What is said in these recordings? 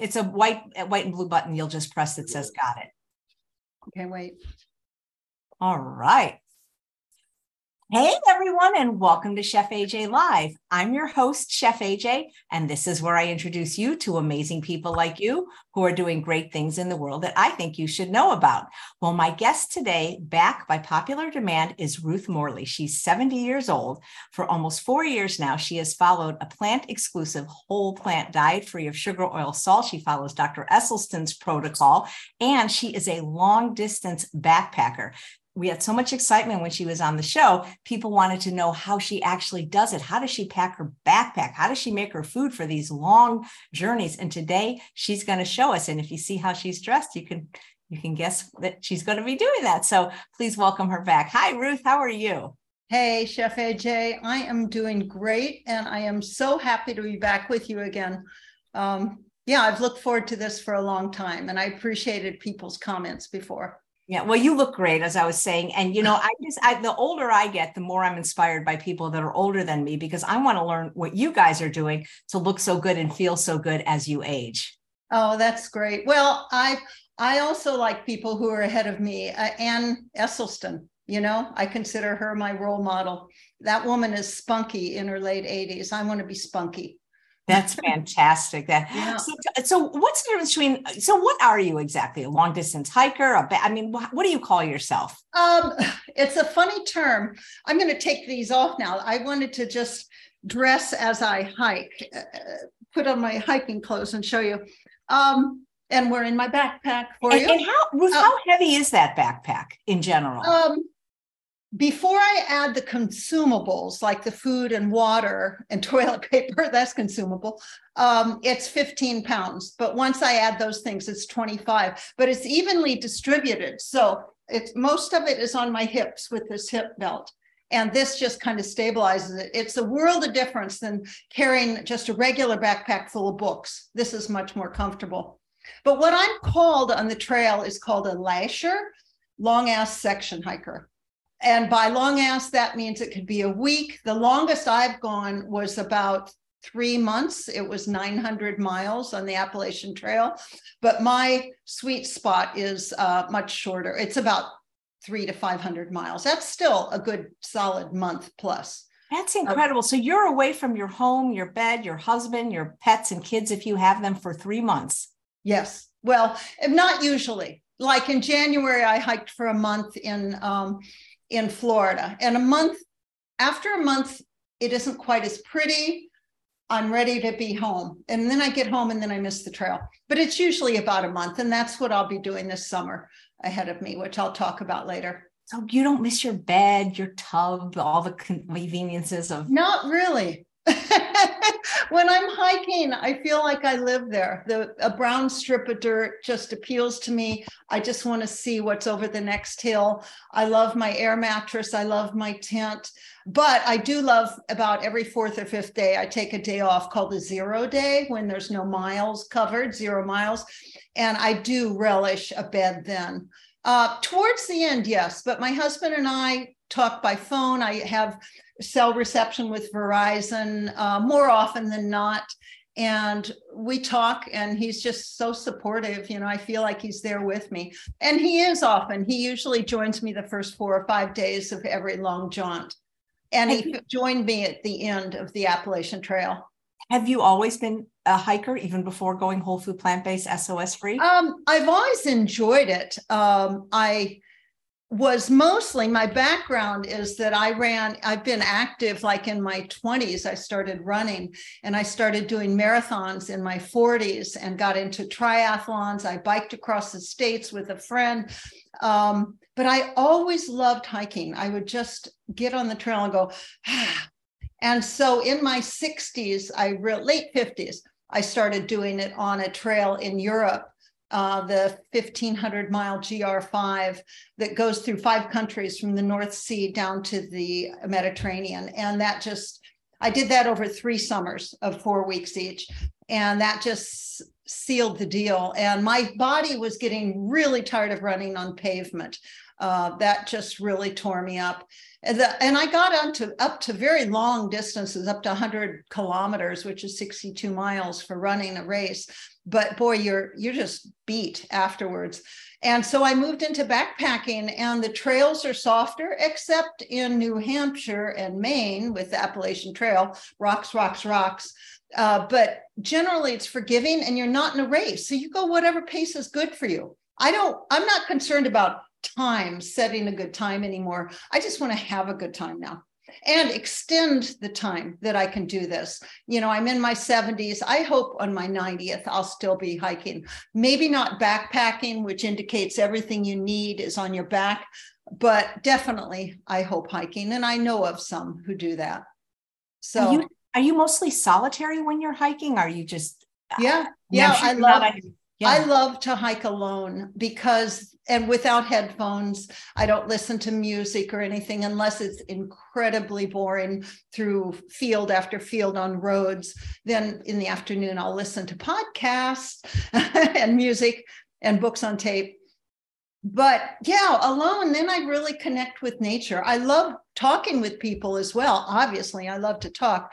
It's a white, white and blue button. You'll just press that says got it. Okay, wait. All right. Hey everyone, and welcome to Chef AJ Live. I'm your host, Chef AJ, and this is where I introduce you to amazing people like you who are doing great things in the world that I think you should know about. Well, my guest today, back by popular demand, is Ruth Morley. She's 70 years old. For almost four years now, she has followed a plant exclusive whole plant diet free of sugar, oil, salt. She follows Dr. Esselstyn's protocol, and she is a long distance backpacker we had so much excitement when she was on the show. People wanted to know how she actually does it. How does she pack her backpack? How does she make her food for these long journeys? And today she's going to show us. And if you see how she's dressed, you can you can guess that she's going to be doing that. So please welcome her back. Hi, Ruth. How are you? Hey, Chef AJ. I am doing great, and I am so happy to be back with you again. Um, yeah, I've looked forward to this for a long time, and I appreciated people's comments before. Yeah, well, you look great, as I was saying, and you know, I just I, the older I get, the more I'm inspired by people that are older than me because I want to learn what you guys are doing to look so good and feel so good as you age. Oh, that's great. Well, I I also like people who are ahead of me. Uh, Ann Esselstyn, you know, I consider her my role model. That woman is spunky in her late 80s. I want to be spunky. That's fantastic. That yeah. so, so what's the difference between so what are you exactly? A long distance hiker? A I mean, what, what do you call yourself? Um, it's a funny term. I'm going to take these off now. I wanted to just dress as I hike, uh, put on my hiking clothes and show you. Um, and we're in my backpack for and, you. And how Ruth, uh, how heavy is that backpack in general? Um, before I add the consumables like the food and water and toilet paper, that's consumable, um, it's 15 pounds. But once I add those things, it's 25. But it's evenly distributed. So it's most of it is on my hips with this hip belt. And this just kind of stabilizes it. It's a world of difference than carrying just a regular backpack full of books. This is much more comfortable. But what I'm called on the trail is called a lasher, long ass section hiker and by long ass, that means it could be a week. The longest I've gone was about three months. It was 900 miles on the Appalachian Trail. But my sweet spot is uh, much shorter. It's about three to 500 miles. That's still a good solid month plus. That's incredible. So you're away from your home, your bed, your husband, your pets, and kids if you have them for three months. Yes. Well, not usually. Like in January, I hiked for a month in um, in Florida. And a month after a month, it isn't quite as pretty. I'm ready to be home. And then I get home and then I miss the trail. But it's usually about a month. And that's what I'll be doing this summer ahead of me, which I'll talk about later. So you don't miss your bed, your tub, all the conveniences of. Not really. when I'm hiking, I feel like I live there. The a brown strip of dirt just appeals to me. I just want to see what's over the next hill. I love my air mattress. I love my tent. But I do love about every fourth or fifth day, I take a day off called the zero day when there's no miles covered, zero miles. And I do relish a bed then. Uh, towards the end, yes. But my husband and I talk by phone. I have cell reception with Verizon uh, more often than not. And we talk, and he's just so supportive. You know, I feel like he's there with me. And he is often. He usually joins me the first four or five days of every long jaunt. And he joined me at the end of the Appalachian Trail. Have you always been a hiker, even before going whole food plant based SOS free? Um, I've always enjoyed it. Um, I was mostly my background is that I ran, I've been active like in my 20s. I started running and I started doing marathons in my 40s and got into triathlons. I biked across the states with a friend. Um, but I always loved hiking. I would just get on the trail and go, ah. And so in my 60s, I re- late 50s, I started doing it on a trail in Europe uh, the 1500 mile GR5 that goes through five countries from the North Sea down to the Mediterranean. And that just, I did that over three summers of four weeks each. And that just sealed the deal. And my body was getting really tired of running on pavement. Uh, that just really tore me up. And, the, and I got onto up to very long distances, up to 100 kilometers, which is 62 miles for running a race. But boy, you're you're just beat afterwards. And so I moved into backpacking, and the trails are softer, except in New Hampshire and Maine with the Appalachian Trail, rocks, rocks, rocks. Uh, but generally, it's forgiving, and you're not in a race, so you go whatever pace is good for you. I don't. I'm not concerned about time setting a good time anymore. I just want to have a good time now and extend the time that I can do this. You know, I'm in my 70s. I hope on my 90th, I'll still be hiking. Maybe not backpacking, which indicates everything you need is on your back, but definitely I hope hiking. And I know of some who do that. So, are you, are you mostly solitary when you're hiking? Are you just, yeah, yeah, I love. Yeah. I love to hike alone because, and without headphones, I don't listen to music or anything unless it's incredibly boring through field after field on roads. Then in the afternoon, I'll listen to podcasts and music and books on tape. But yeah, alone, then I really connect with nature. I love talking with people as well. Obviously, I love to talk.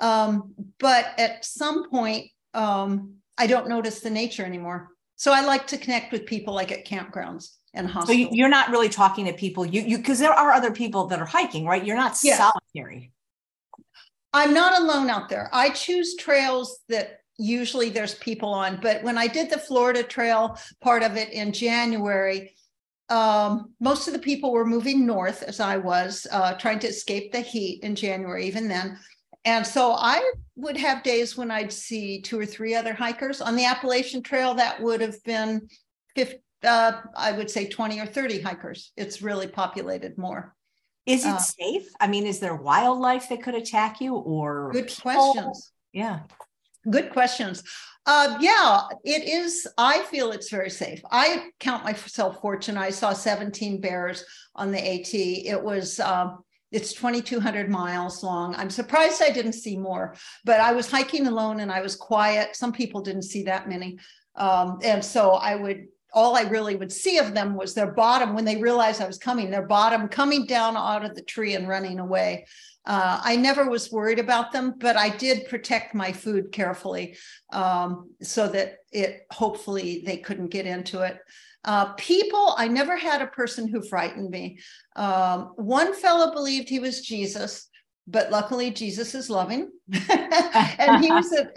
Um, but at some point, um, I don't notice the nature anymore. So I like to connect with people like at campgrounds and hospitals. So you're not really talking to people you you because there are other people that are hiking, right? You're not yeah. solitary. I'm not alone out there. I choose trails that usually there's people on, but when I did the Florida trail part of it in January, um, most of the people were moving north as I was, uh, trying to escape the heat in January, even then. And so I would have days when I'd see two or three other hikers on the Appalachian Trail. That would have been 50, uh, I would say 20 or 30 hikers. It's really populated more. Is it uh, safe? I mean, is there wildlife that could attack you or good people? questions? Yeah. Good questions. Uh, yeah, it is. I feel it's very safe. I count myself fortunate. I saw 17 bears on the AT. It was um, it's 2,200 miles long. I'm surprised I didn't see more, but I was hiking alone and I was quiet. Some people didn't see that many. Um, and so I would, all I really would see of them was their bottom when they realized I was coming, their bottom coming down out of the tree and running away. Uh, I never was worried about them, but I did protect my food carefully um, so that it hopefully they couldn't get into it. Uh, people, I never had a person who frightened me. Um, one fellow believed he was Jesus, but luckily Jesus is loving, and he was at,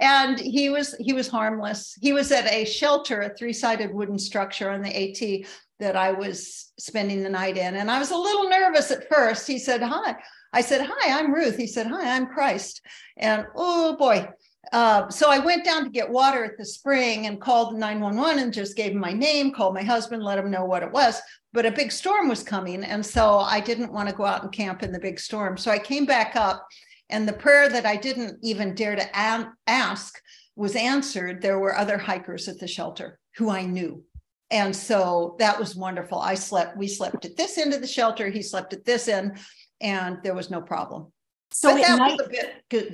and he was he was harmless. He was at a shelter, a three-sided wooden structure on the AT that I was spending the night in, and I was a little nervous at first. He said, "Hi." I said, Hi, I'm Ruth. He said, Hi, I'm Christ. And oh boy, uh, so I went down to get water at the spring and called 911 and just gave him my name, called my husband, let him know what it was. But a big storm was coming. And so I didn't want to go out and camp in the big storm. So I came back up, and the prayer that I didn't even dare to ask was answered. There were other hikers at the shelter who I knew. And so that was wonderful. I slept, we slept at this end of the shelter, he slept at this end, and there was no problem. So night,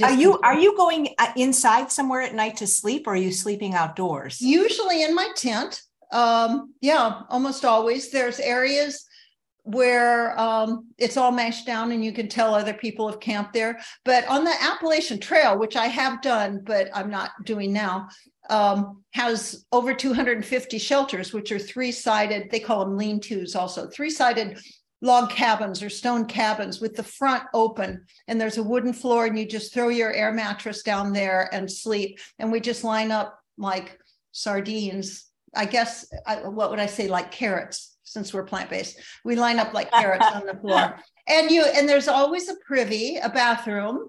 are you are you going uh, inside somewhere at night to sleep, or are you sleeping outdoors? Usually in my tent. Um, yeah, almost always. There's areas where um, it's all mashed down and you can tell other people have camped there. But on the Appalachian Trail, which I have done, but I'm not doing now, um, has over 250 shelters, which are three sided, they call them lean tos also, three sided log cabins or stone cabins with the front open. And there's a wooden floor and you just throw your air mattress down there and sleep. And we just line up like sardines. I guess I, what would i say like carrots since we're plant-based. We line up like carrots on the floor. And you and there's always a privy a bathroom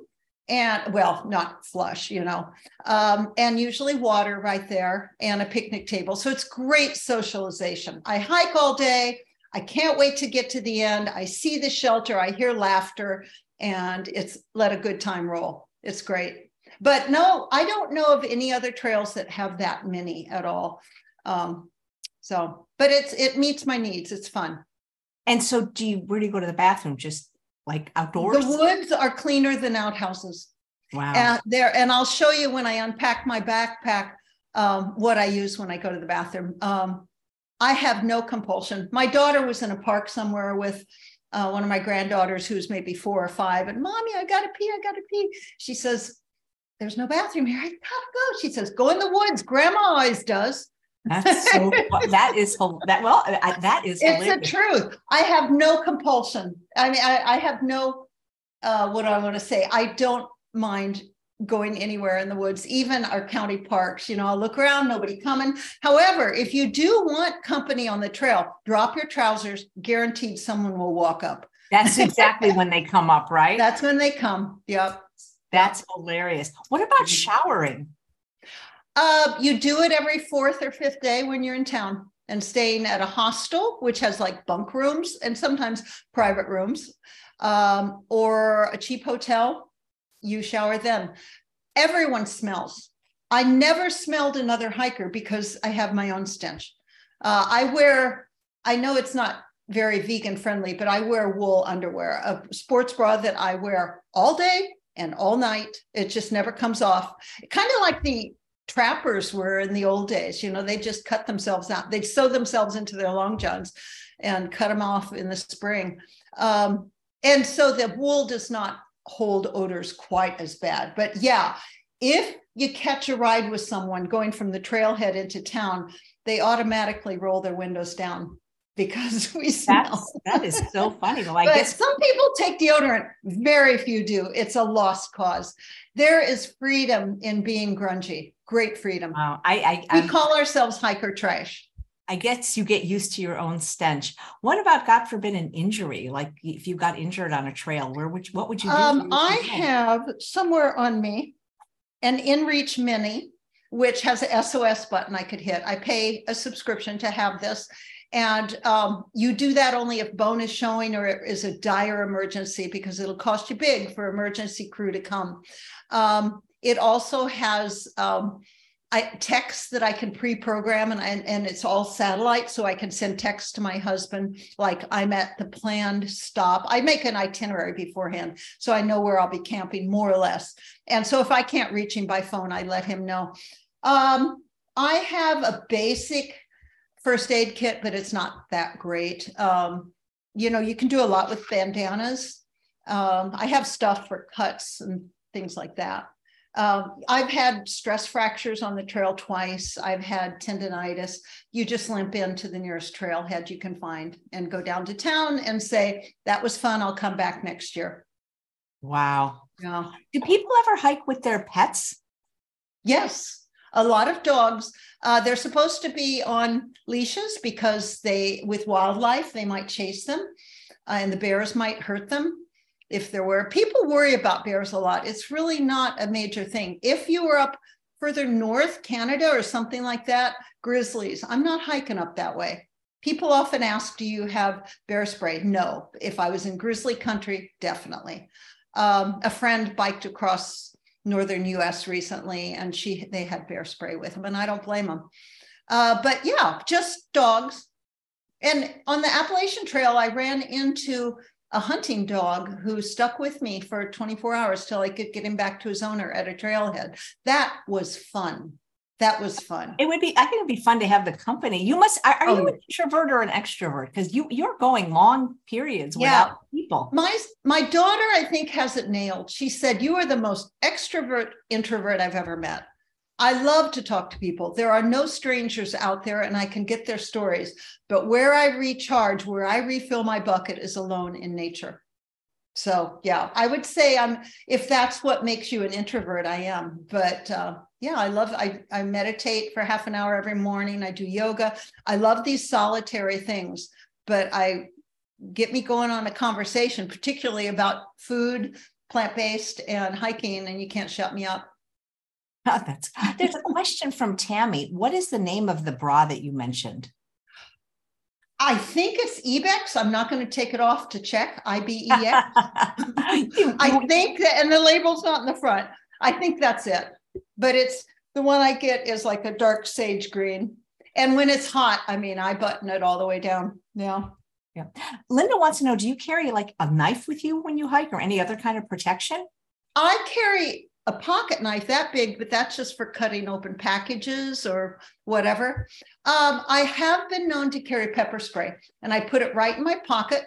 and well not flush you know um, and usually water right there and a picnic table. So it's great socialization. I hike all day I can't wait to get to the end. I see the shelter, I hear laughter, and it's let a good time roll. It's great. But no, I don't know of any other trails that have that many at all. Um, so, but it's it meets my needs. It's fun. And so, do you where do you go to the bathroom? Just like outdoors? The woods are cleaner than outhouses. Wow. And there, and I'll show you when I unpack my backpack um, what I use when I go to the bathroom. Um, I have no compulsion. My daughter was in a park somewhere with uh, one of my granddaughters who's maybe four or five, and mommy, I gotta pee, I gotta pee. She says, There's no bathroom here. I gotta go. She says, Go in the woods. Grandma always does. That's so that is that well that is it's hilarious. the truth. I have no compulsion. I mean, I, I have no uh, what do I want to say. I don't mind going anywhere in the woods, even our county parks. You know, I'll look around, nobody coming. However, if you do want company on the trail, drop your trousers. Guaranteed, someone will walk up. That's exactly when they come up, right? That's when they come. Yep. That's hilarious. What about mm-hmm. showering? Uh, you do it every fourth or fifth day when you're in town and staying at a hostel, which has like bunk rooms and sometimes private rooms, um, or a cheap hotel. You shower then. Everyone smells. I never smelled another hiker because I have my own stench. Uh, I wear, I know it's not very vegan friendly, but I wear wool underwear, a sports bra that I wear all day and all night. It just never comes off. Kind of like the trappers were in the old days. You know, they just cut themselves out. They'd sew themselves into their long johns and cut them off in the spring. Um, and so the wool does not hold odors quite as bad. But yeah, if you catch a ride with someone going from the trailhead into town, they automatically roll their windows down because we smell. That's, that is so funny. Well, I but guess some people take deodorant. Very few do. It's a lost cause. There is freedom in being grungy. Great freedom. Wow. I, I we call ourselves hiker trash. I guess you get used to your own stench. What about God forbid an injury? Like if you got injured on a trail, where would you, what would you do? Um, I have somewhere on me an InReach Mini, which has a SOS button I could hit. I pay a subscription to have this. And um, you do that only if bone is showing or it is a dire emergency because it'll cost you big for emergency crew to come. Um, it also has um, I, text that I can pre-program and, and, and it's all satellite. So I can send text to my husband, like I'm at the planned stop. I make an itinerary beforehand. So I know where I'll be camping more or less. And so if I can't reach him by phone, I let him know. Um, I have a basic first aid kit, but it's not that great. Um, you know, you can do a lot with bandanas. Um, I have stuff for cuts and things like that. Um, I've had stress fractures on the trail twice. I've had tendonitis. You just limp into the nearest trailhead you can find and go down to town and say, That was fun. I'll come back next year. Wow. Yeah. Do people ever hike with their pets? Yes. A lot of dogs. Uh, they're supposed to be on leashes because they, with wildlife, they might chase them uh, and the bears might hurt them if there were. People worry about bears a lot. It's really not a major thing. If you were up further north, Canada or something like that, grizzlies, I'm not hiking up that way. People often ask, Do you have bear spray? No. If I was in grizzly country, definitely. Um, a friend biked across northern US recently and she they had bear spray with them, and I don't blame them. Uh, but yeah, just dogs. And on the Appalachian Trail, I ran into a hunting dog who stuck with me for 24 hours till I could get him back to his owner at a trailhead. That was fun. That was fun. It would be. I think it'd be fun to have the company. You must. Are, are oh. you an introvert or an extrovert? Because you you're going long periods yeah. without people. My my daughter, I think, has it nailed. She said, "You are the most extrovert introvert I've ever met." I love to talk to people. There are no strangers out there, and I can get their stories. But where I recharge, where I refill my bucket, is alone in nature. So yeah, I would say I'm. If that's what makes you an introvert, I am. But uh, yeah, I love. I I meditate for half an hour every morning. I do yoga. I love these solitary things, but I get me going on a conversation, particularly about food, plant based, and hiking, and you can't shut me up. That's, there's a question from Tammy. What is the name of the bra that you mentioned? I think it's Ibex. I'm not going to take it off to check. I B E X. I think that, and the label's not in the front. I think that's it. But it's the one I get is like a dark sage green. And when it's hot, I mean, I button it all the way down. Yeah. Yeah. Linda wants to know do you carry like a knife with you when you hike or any other kind of protection? I carry a pocket knife that big, but that's just for cutting open packages or whatever. Um, I have been known to carry pepper spray and I put it right in my pocket.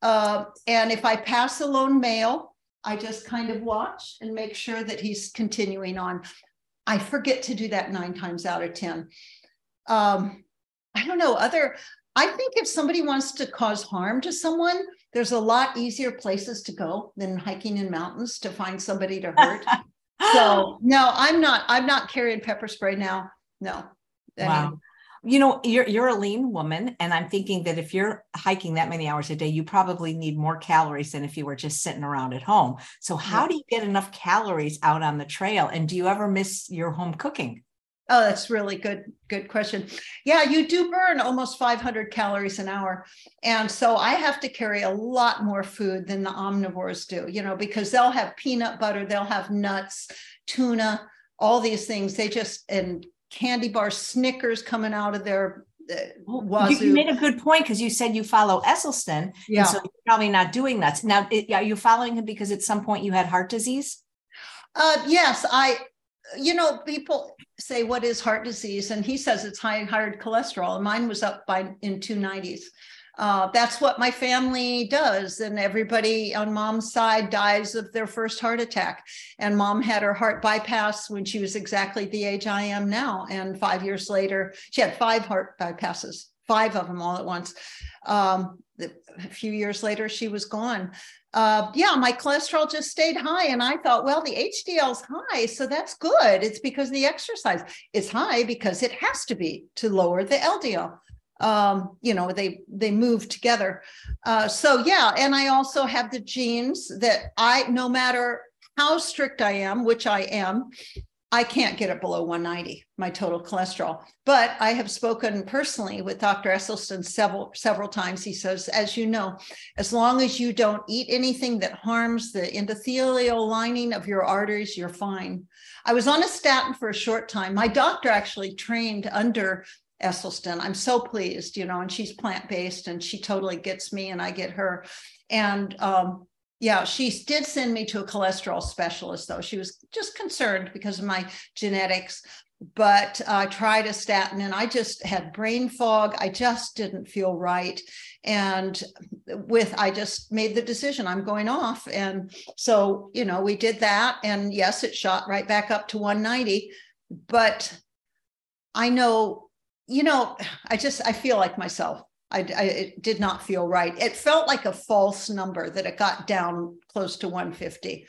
Uh, and if I pass a lone male, I just kind of watch and make sure that he's continuing on. I forget to do that nine times out of 10. Um, I don't know, other, I think if somebody wants to cause harm to someone, there's a lot easier places to go than hiking in mountains to find somebody to hurt. so no, I'm not, I'm not carrying pepper spray now. No. Wow. You know you're you're a lean woman and i'm thinking that if you're hiking that many hours a day you probably need more calories than if you were just sitting around at home so how yeah. do you get enough calories out on the trail and do you ever miss your home cooking Oh, that's really good. Good question. Yeah, you do burn almost 500 calories an hour. And so I have to carry a lot more food than the omnivores do, you know, because they'll have peanut butter, they'll have nuts, tuna, all these things. They just, and candy bars, Snickers coming out of their uh, you, you, made a good point because you said you follow Esselstyn. Yeah. so you're probably not doing that. Now, it, are you following him because at some point you had heart disease? Uh, yes, I, you know, people say, what is heart disease? And he says it's high hard cholesterol. And mine was up by in 290s. Uh, that's what my family does. And everybody on mom's side dies of their first heart attack. And mom had her heart bypass when she was exactly the age I am now. And five years later, she had five heart bypasses, five of them all at once. Um, a few years later, she was gone. Uh, yeah, my cholesterol just stayed high. And I thought, well, the HDL's high, so that's good. It's because the exercise is high because it has to be to lower the LDL um, you know they they move together uh, so yeah and i also have the genes that i no matter how strict i am which i am i can't get it below 190 my total cholesterol but i have spoken personally with dr esselstyn several several times he says as you know as long as you don't eat anything that harms the endothelial lining of your arteries you're fine i was on a statin for a short time my doctor actually trained under Esselstyn. I'm so pleased, you know, and she's plant based and she totally gets me and I get her. And um, yeah, she did send me to a cholesterol specialist, though. She was just concerned because of my genetics. But I tried a statin and I just had brain fog. I just didn't feel right. And with, I just made the decision I'm going off. And so, you know, we did that. And yes, it shot right back up to 190. But I know you know, I just I feel like myself. I, I, it did not feel right. It felt like a false number that it got down close to 150.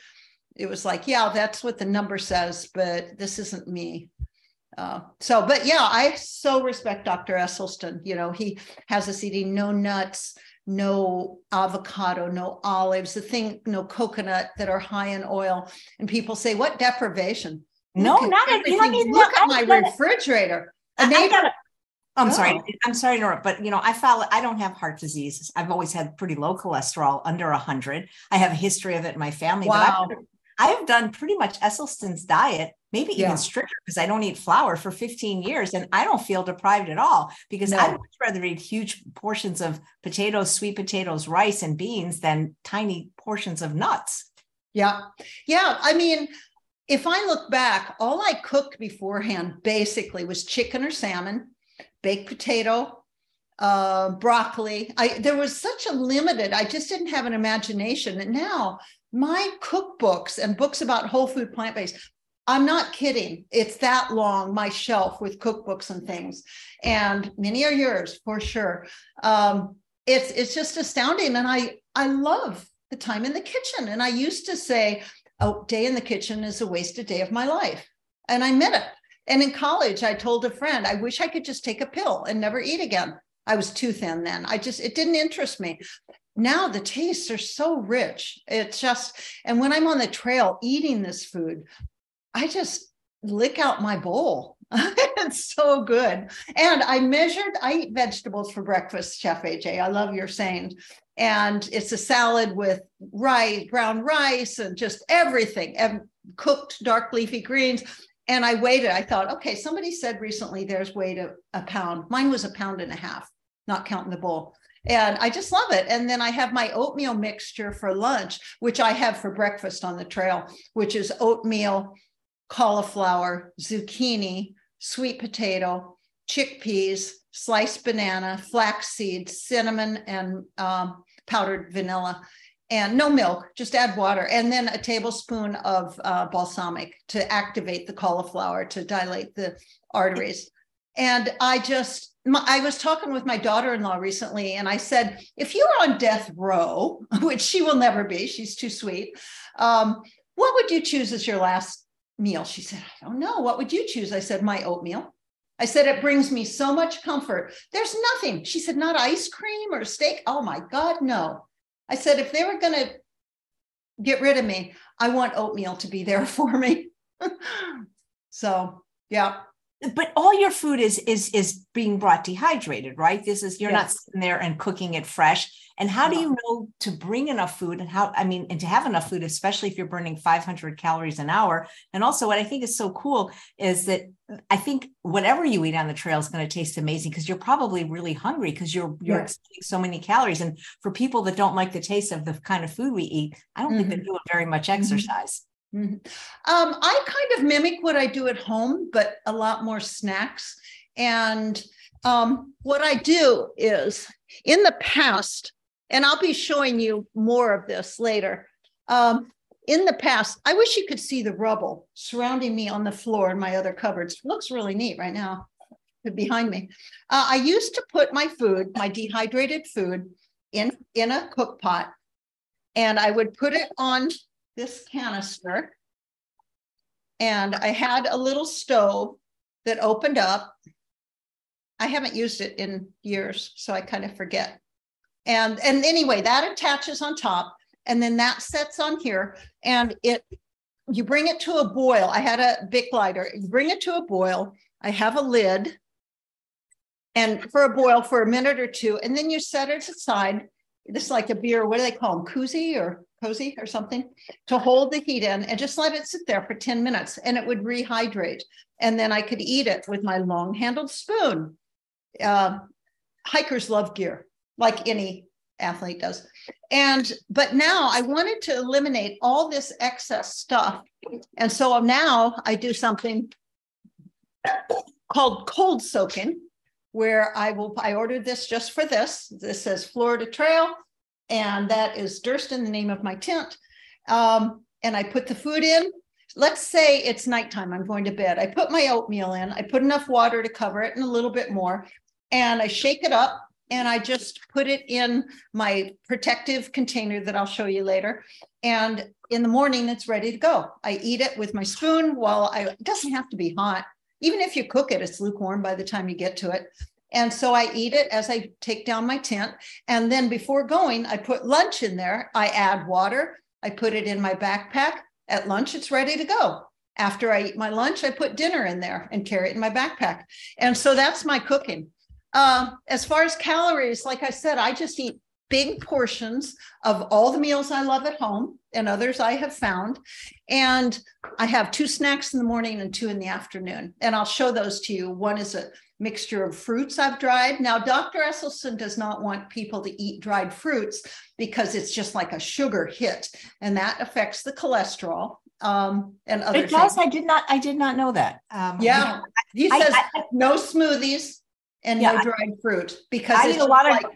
It was like, yeah, that's what the number says, but this isn't me. Uh, so, but yeah, I so respect Dr. Esselstyn. You know, he has us eating no nuts, no avocado, no olives, the thing, no coconut that are high in oil. And people say, what deprivation? No, not everything. You Look at my refrigerator. A neighbor, I'm oh. sorry. I'm sorry to interrupt, but you know, I follow. I don't have heart disease. I've always had pretty low cholesterol, under hundred. I have a history of it in my family. Wow. But I've, I've done pretty much Esselstyn's diet, maybe yeah. even stricter, because I don't eat flour for 15 years, and I don't feel deprived at all. Because no. I'd much rather eat huge portions of potatoes, sweet potatoes, rice, and beans than tiny portions of nuts. Yeah, yeah. I mean, if I look back, all I cooked beforehand basically was chicken or salmon baked potato, uh, broccoli. I there was such a limited. I just didn't have an imagination. And now my cookbooks and books about whole food plant based. I'm not kidding. It's that long, my shelf with cookbooks and things. And many are yours for sure. Um, it's it's just astounding. And I I love the time in the kitchen. And I used to say, oh, day in the kitchen is a wasted day of my life. And I meant it. And in college, I told a friend, I wish I could just take a pill and never eat again. I was too thin then. I just, it didn't interest me. Now the tastes are so rich. It's just, and when I'm on the trail eating this food, I just lick out my bowl. it's so good. And I measured, I eat vegetables for breakfast, Chef AJ. I love your saying. And it's a salad with rice, brown rice, and just everything, and cooked dark leafy greens and I weighed it. I thought, okay, somebody said recently there's weighed a, a pound. Mine was a pound and a half, not counting the bowl. And I just love it. And then I have my oatmeal mixture for lunch, which I have for breakfast on the trail, which is oatmeal, cauliflower, zucchini, sweet potato, chickpeas, sliced banana, flax seeds, cinnamon, and um, powdered vanilla. And no milk, just add water. And then a tablespoon of uh, balsamic to activate the cauliflower to dilate the arteries. And I just, my, I was talking with my daughter in law recently, and I said, if you were on death row, which she will never be, she's too sweet, um, what would you choose as your last meal? She said, I don't know. What would you choose? I said, my oatmeal. I said, it brings me so much comfort. There's nothing. She said, not ice cream or steak. Oh my God, no. I said, if they were going to get rid of me, I want oatmeal to be there for me. so, yeah. But all your food is is is being brought dehydrated, right? This is you're yes. not sitting there and cooking it fresh. And how do you know to bring enough food and how, I mean, and to have enough food, especially if you're burning 500 calories an hour? And also, what I think is so cool is that I think whatever you eat on the trail is going to taste amazing because you're probably really hungry because you're you're yes. so many calories. And for people that don't like the taste of the kind of food we eat, I don't mm-hmm. think they're doing very much mm-hmm. exercise. Mm-hmm. Um, I kind of mimic what I do at home, but a lot more snacks. And um, what I do is in the past, and I'll be showing you more of this later. Um, in the past, I wish you could see the rubble surrounding me on the floor in my other cupboards. Looks really neat right now behind me. Uh, I used to put my food, my dehydrated food, in, in a cook pot, and I would put it on this canister. And I had a little stove that opened up. I haven't used it in years, so I kind of forget. And, and anyway, that attaches on top and then that sets on here and it, you bring it to a boil. I had a Bic lighter, you bring it to a boil. I have a lid and for a boil for a minute or two, and then you set it aside. This is like a beer, what do they call them? Koozie or cozy or something to hold the heat in and just let it sit there for 10 minutes and it would rehydrate. And then I could eat it with my long handled spoon. Uh, hikers love gear like any athlete does. And but now I wanted to eliminate all this excess stuff. And so now I do something called cold soaking, where I will I ordered this just for this. This says Florida Trail, and that is Durston, the name of my tent. Um, and I put the food in. Let's say it's nighttime, I'm going to bed. I put my oatmeal in, I put enough water to cover it and a little bit more, and I shake it up and I just put it in my protective container that I'll show you later. And in the morning, it's ready to go. I eat it with my spoon while I, it doesn't have to be hot. Even if you cook it, it's lukewarm by the time you get to it. And so I eat it as I take down my tent. And then before going, I put lunch in there. I add water. I put it in my backpack. At lunch, it's ready to go. After I eat my lunch, I put dinner in there and carry it in my backpack. And so that's my cooking. Uh, as far as calories, like I said, I just eat big portions of all the meals I love at home and others I have found. And I have two snacks in the morning and two in the afternoon. And I'll show those to you. One is a mixture of fruits I've dried. Now, Dr. Esselstyn does not want people to eat dried fruits because it's just like a sugar hit, and that affects the cholesterol. Um, and other it does. Things. I did not. I did not know that. Um, yeah, he says I, I, no smoothies, and yeah, no dried fruit because I eat a lot like, of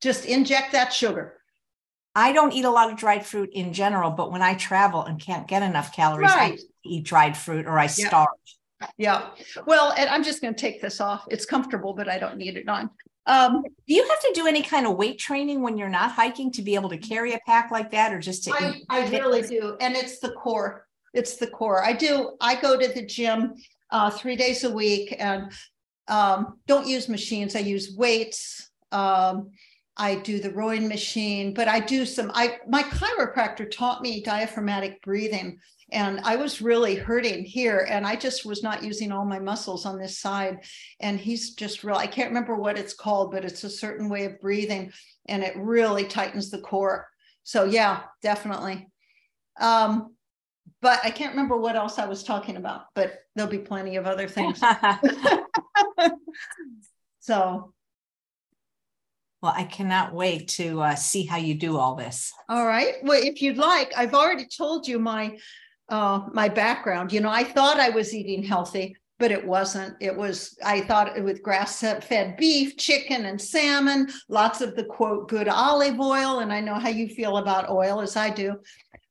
just inject that sugar. I don't eat a lot of dried fruit in general, but when I travel and can't get enough calories, right. I eat dried fruit or I starve. Yeah. Well, and I'm just going to take this off. It's comfortable, but I don't need it on. Um, do you have to do any kind of weight training when you're not hiking to be able to carry a pack like that, or just to? I, I really do, and it's the core. It's the core. I do. I go to the gym uh, three days a week, and um, don't use machines. I use weights. Um, I do the rowing machine, but I do some. I my chiropractor taught me diaphragmatic breathing, and I was really hurting here, and I just was not using all my muscles on this side. And he's just real. I can't remember what it's called, but it's a certain way of breathing, and it really tightens the core. So yeah, definitely. Um, but I can't remember what else I was talking about. But there'll be plenty of other things. so Well, I cannot wait to uh, see how you do all this. All right. Well, if you'd like, I've already told you my uh, my background. You know, I thought I was eating healthy, but it wasn't. It was, I thought it with grass fed beef, chicken, and salmon, lots of the quote, good olive oil. And I know how you feel about oil as I do.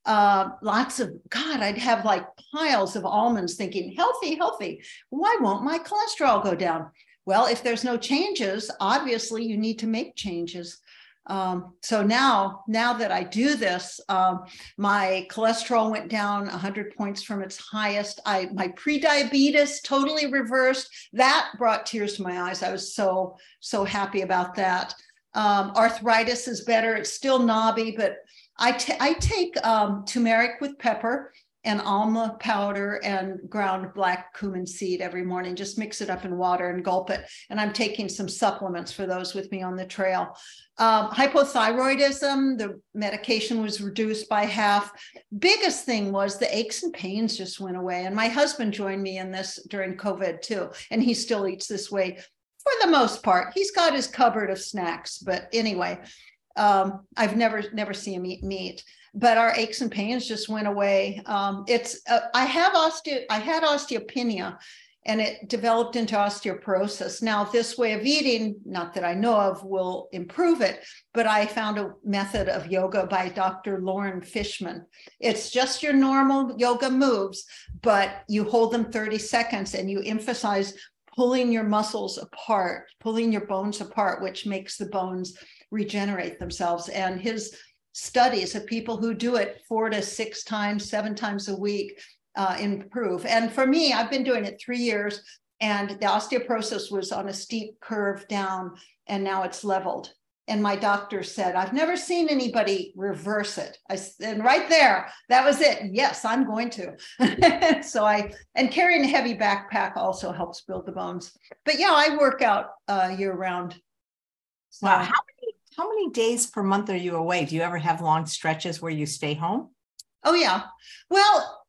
Uh, lots of, God, I'd have like piles of almonds thinking, healthy, healthy. Why won't my cholesterol go down? Well, if there's no changes, obviously you need to make changes. Um, so now, now that I do this, um, my cholesterol went down 100 points from its highest. I my prediabetes totally reversed. That brought tears to my eyes. I was so so happy about that. Um, arthritis is better. It's still knobby, but I, I take um, turmeric with pepper and amla powder and ground black cumin seed every morning. Just mix it up in water and gulp it. And I'm taking some supplements for those with me on the trail. Um, hypothyroidism, the medication was reduced by half. Biggest thing was the aches and pains just went away. And my husband joined me in this during COVID too. And he still eats this way for the most part. He's got his cupboard of snacks, but anyway, um, I've never never seen him eat meat but our aches and pains just went away. Um, it's uh, I have osteo I had osteopenia, and it developed into osteoporosis. Now, this way of eating, not that I know of, will improve it, but I found a method of yoga by Dr. Loren Fishman. It's just your normal yoga moves, but you hold them 30 seconds and you emphasize pulling your muscles apart, pulling your bones apart, which makes the bones regenerate themselves. And his studies of people who do it four to six times, seven times a week uh, improve. And for me, I've been doing it three years, and the osteoporosis was on a steep curve down, and now it's leveled. And my doctor said, I've never seen anybody reverse it. I and right there, that was it. Yes, I'm going to. so I and carrying a heavy backpack also helps build the bones. But yeah, I work out uh, year round. So, wow, how how many days per month are you away? Do you ever have long stretches where you stay home? Oh, yeah. Well,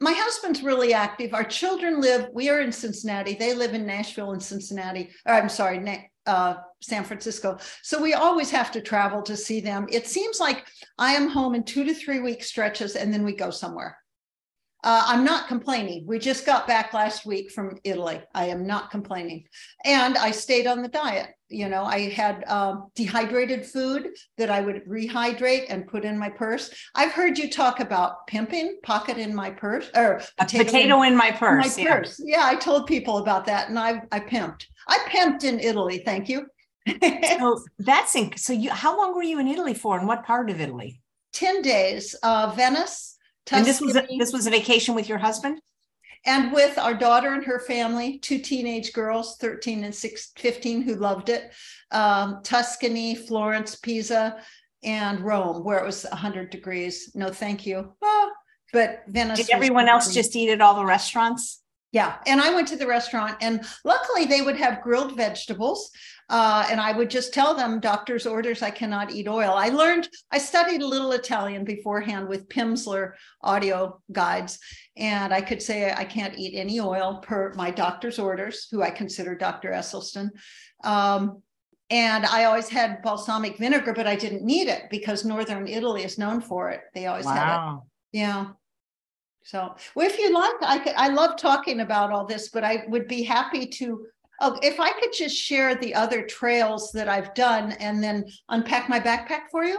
my husband's really active. Our children live, we are in Cincinnati. They live in Nashville and Cincinnati. Or I'm sorry, uh, San Francisco. So we always have to travel to see them. It seems like I am home in two to three week stretches and then we go somewhere. Uh, I'm not complaining. We just got back last week from Italy. I am not complaining. And I stayed on the diet. You know, I had um, dehydrated food that I would rehydrate and put in my purse. I've heard you talk about pimping, pocket in my purse, or potato, potato in, in, my purse. My yeah. purse. Yeah, I told people about that, and I I pimped. I pimped in Italy. Thank you. so that's in, so. You how long were you in Italy for, and what part of Italy? Ten days. Uh, Venice, Tuscany, and this was a, this was a vacation with your husband? And with our daughter and her family, two teenage girls, 13 and 6, 15, who loved it. Um, Tuscany, Florence, Pisa, and Rome, where it was 100 degrees. No, thank you. Oh, but Venice. Did everyone else just eat at all the restaurants? Yeah. And I went to the restaurant, and luckily they would have grilled vegetables. Uh, and I would just tell them, doctor's orders, I cannot eat oil. I learned, I studied a little Italian beforehand with Pimsleur audio guides. And I could say I can't eat any oil per my doctor's orders, who I consider Dr. Esselstyn. Um, and I always had balsamic vinegar, but I didn't need it because Northern Italy is known for it. They always wow. had it. Yeah. So, well, if you like, I could, I love talking about all this, but I would be happy to Oh, if I could just share the other trails that I've done and then unpack my backpack for you.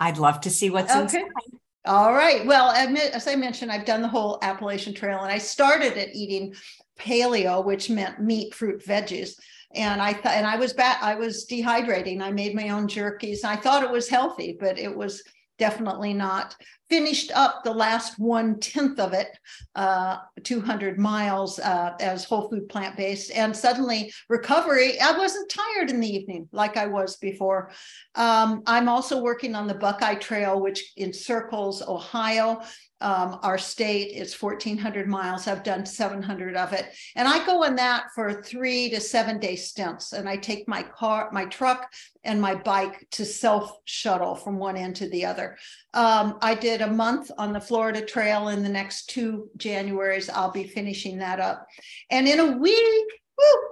I'd love to see what's in. okay. inside. All right. Well, as I mentioned, I've done the whole Appalachian Trail and I started at eating paleo, which meant meat, fruit, veggies. And I thought, and I was back, I was dehydrating. I made my own jerkies. I thought it was healthy, but it was definitely not. Finished up the last one tenth of it, uh, 200 miles uh, as whole food plant based, and suddenly recovery. I wasn't tired in the evening like I was before. Um, I'm also working on the Buckeye Trail, which encircles Ohio um, our state. It's 1,400 miles. I've done 700 of it. And I go on that for three to seven day stints. And I take my car, my truck, and my bike to self shuttle from one end to the other. Um, I did a month on the Florida Trail. In the next two Januaries, I'll be finishing that up. And in a week,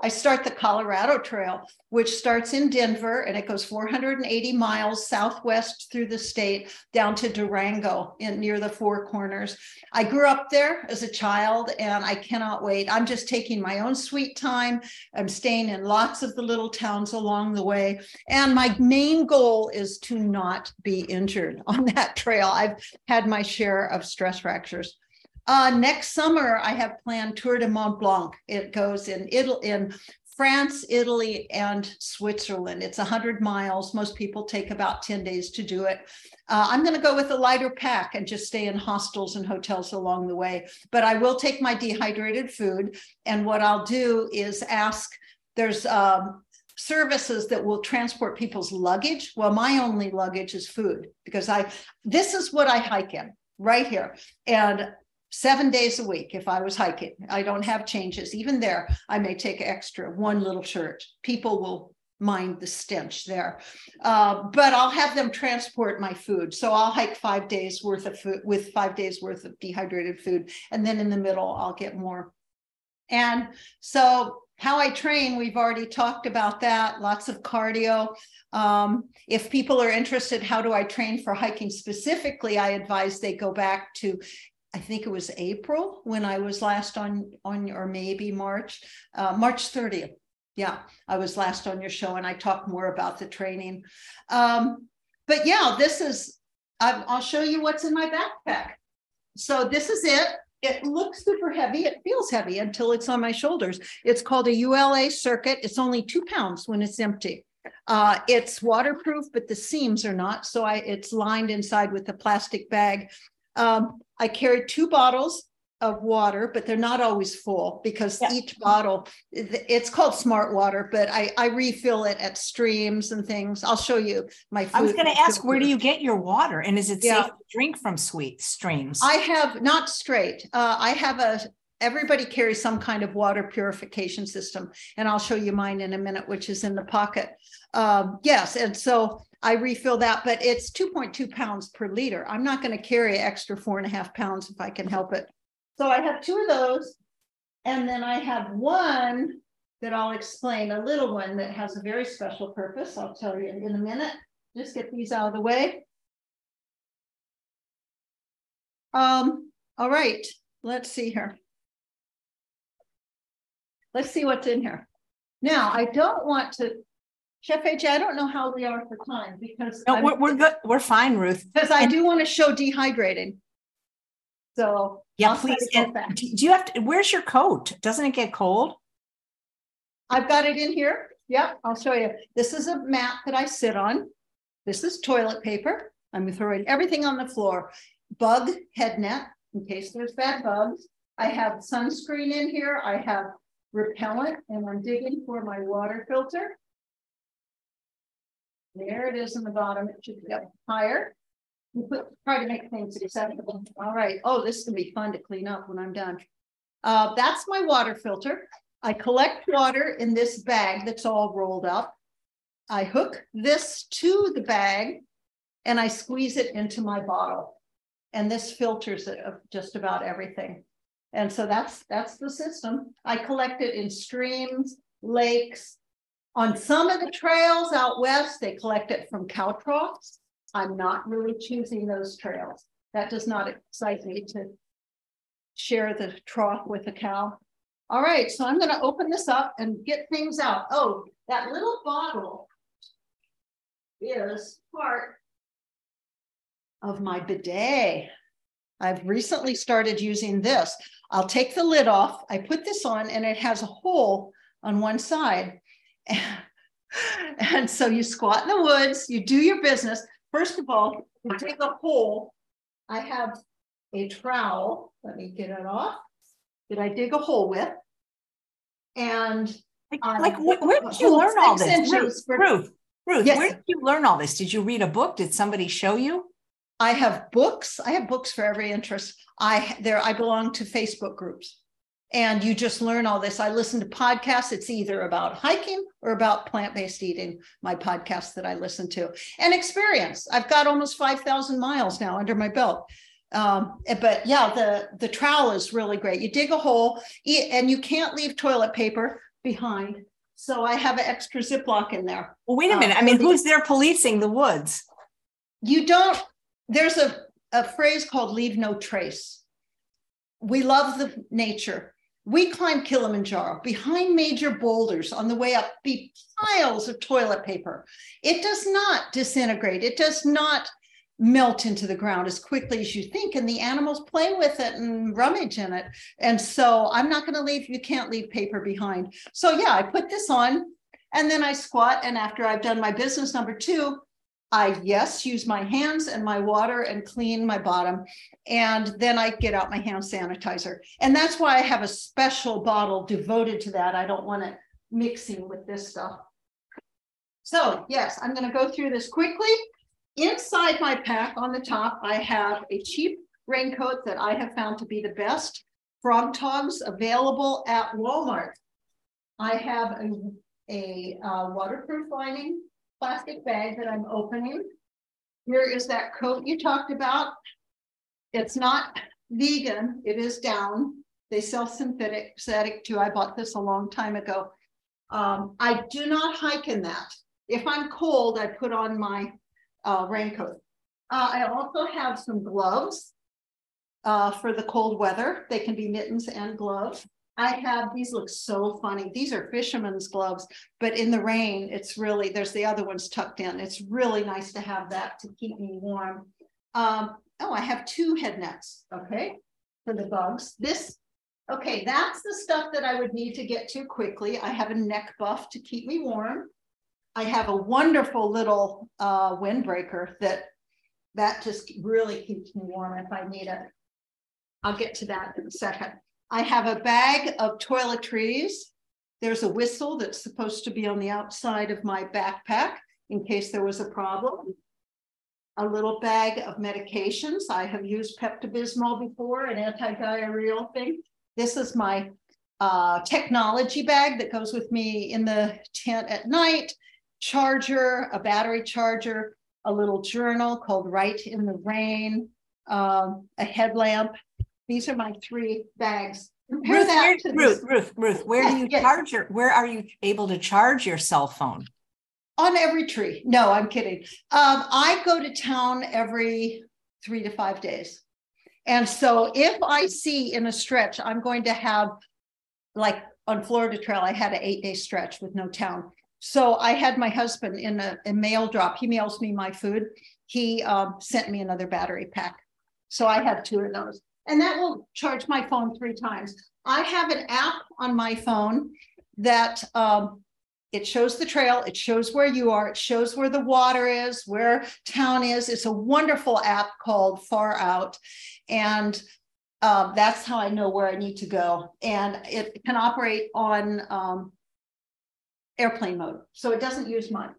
I start the Colorado Trail, which starts in Denver and it goes 480 miles southwest through the state down to Durango in near the Four Corners. I grew up there as a child and I cannot wait. I'm just taking my own sweet time. I'm staying in lots of the little towns along the way. And my main goal is to not be injured on that trail. I've had my share of stress fractures. Uh, next summer, I have planned Tour de Mont Blanc. It goes in Italy, in France, Italy, and Switzerland. It's 100 miles. Most people take about 10 days to do it. Uh, I'm going to go with a lighter pack and just stay in hostels and hotels along the way. But I will take my dehydrated food. And what I'll do is ask, there's um, services that will transport people's luggage. Well, my only luggage is food because I, this is what I hike in right here. And seven days a week if I was hiking. I don't have changes. Even there, I may take extra one little shirt. People will mind the stench there. Uh, but I'll have them transport my food. So I'll hike five days worth of food with five days worth of dehydrated food. And then in the middle, I'll get more. And so how I train, we've already talked about that, lots of cardio. Um, if people are interested, how do I train for hiking specifically? I advise they go back to I think it was April when I was last on on or maybe March, uh, March 30th. Yeah, I was last on your show and I talked more about the training. Um, but yeah, this is, i I'll show you what's in my backpack. So this is it. It looks super heavy. It feels heavy until it's on my shoulders. It's called a ULA circuit. It's only two pounds when it's empty. Uh, it's waterproof, but the seams are not. So I, it's lined inside with a plastic bag. Um, I carry two bottles of water, but they're not always full because yeah. each bottle, it's called smart water, but I, I refill it at streams and things. I'll show you my I was going to ask, where do you get your water? And is it yeah. safe to drink from sweet streams? I have not straight. Uh, I have a, everybody carries some kind of water purification system. And I'll show you mine in a minute, which is in the pocket. Um, yes. And so I refill that, but it's 2.2 pounds per liter. I'm not going to carry extra four and a half pounds if I can help it. So I have two of those. And then I have one that I'll explain, a little one that has a very special purpose. I'll tell you in a minute. Just get these out of the way. Um, all right, let's see here. Let's see what's in here. Now, I don't want to Chef AJ, I don't know how we are for time because no, we're, we're good. We're fine, Ruth. Because I do want to show dehydrating. So yeah, I'll please. Do you have to? Where's your coat? Doesn't it get cold? I've got it in here. Yep, I'll show you. This is a mat that I sit on. This is toilet paper. I'm throwing everything on the floor. Bug head net in case there's bad bugs. I have sunscreen in here. I have repellent, and I'm digging for my water filter. There it is in the bottom. It should be up higher. We put, try to make things acceptable. All right. Oh, this is gonna be fun to clean up when I'm done. Uh, that's my water filter. I collect water in this bag that's all rolled up. I hook this to the bag and I squeeze it into my bottle. And this filters it of just about everything. And so that's that's the system. I collect it in streams, lakes, on some of the trails out west, they collect it from cow troughs. I'm not really choosing those trails. That does not excite me to share the trough with a cow. All right, so I'm going to open this up and get things out. Oh, that little bottle is part of my bidet. I've recently started using this. I'll take the lid off. I put this on and it has a hole on one side. And, so you squat in the woods, you do your business. First of all, you take a hole. I have a trowel. Let me get it off. That I dig a hole with. And like, um, like where, did you learn all this? Ruth, for, Ruth, Ruth yes. where did you learn all this? Did you read a book? Did somebody show you? I have books. I have books for every interest. I there I belong to Facebook groups and you just learn all this. I listen to podcasts. It's either about hiking or about plant based eating, my podcast that I listen to, and experience. I've got almost 5,000 miles now under my belt. Um, but yeah, the, the trowel is really great. You dig a hole and you can't leave toilet paper behind. So I have an extra Ziploc in there. Well, wait a minute. Um, I mean, who's there policing the woods? You don't, there's a, a phrase called leave no trace. We love the nature. We climb Kilimanjaro behind major boulders on the way up, be piles of toilet paper. It does not disintegrate. It does not melt into the ground as quickly as you think and the animals play with it and rummage in it and so i'm not going to leave you can't leave paper behind so yeah i put this on and then i squat and after i've done my business number two i yes use my hands and my water and clean my bottom and then i get out my hand sanitizer. And that's why i have a special bottle devoted to that. I don't want it mixing with this stuff. So yes i'm going to go through this quickly. Inside my pack on the top, I have a cheap raincoat that I have found to be the best. Frogg Togs available at Walmart. I have a, a uh, waterproof lining plastic bag that I'm opening. Here is that coat you talked about. It's not vegan, it is down. They sell synthetic, synthetic too. I bought this a long time ago. Um, I do not hike in that. If I'm cold, I put on my uh, raincoat. Uh, I also have some gloves uh, for the cold weather. They can be mittens and gloves. I have, these look so funny. These are fisherman's gloves, but in the rain, it's really, there's the other ones tucked in. It's really nice to have that to keep me warm. Um, oh, I have two head nets, okay, for the bugs. This, okay, that's the stuff that I would need to get to quickly. I have a neck buff to keep me warm. I have a wonderful little uh, windbreaker that that just really keeps me warm if I need it. I'll get to that in a second. I have a bag of toiletries. There's a whistle that's supposed to be on the outside of my backpack in case there was a problem. A little bag of medications. I have used Pepto-Bismol before, an anti-diarrheal thing. This is my uh, technology bag that goes with me in the tent at night charger, a battery charger, a little journal called Rite in the Rain, um, a headlamp. These are my three bags. Ruth, where, Ruth, Ruth, Ruth, where yes, do you yes. charge your, where are you able to charge your cell phone? On every tree. No, I'm kidding. Um, I go to town every three to five days. And so if I see in a stretch, I'm going to have like on Florida Trail, I had an eight day stretch with no town. So I had my husband in a, a mail drop. He mails me my food. He um, sent me another battery pack. So I have two of those. And that will charge my phone three times. I have an app on my phone that um, it shows the trail, it shows where you are, it shows where the water is, where town is. It's a wonderful app called Far Out. And um, that's how I know where I need to go. And it can operate on um, airplane mode. So it doesn't use mine.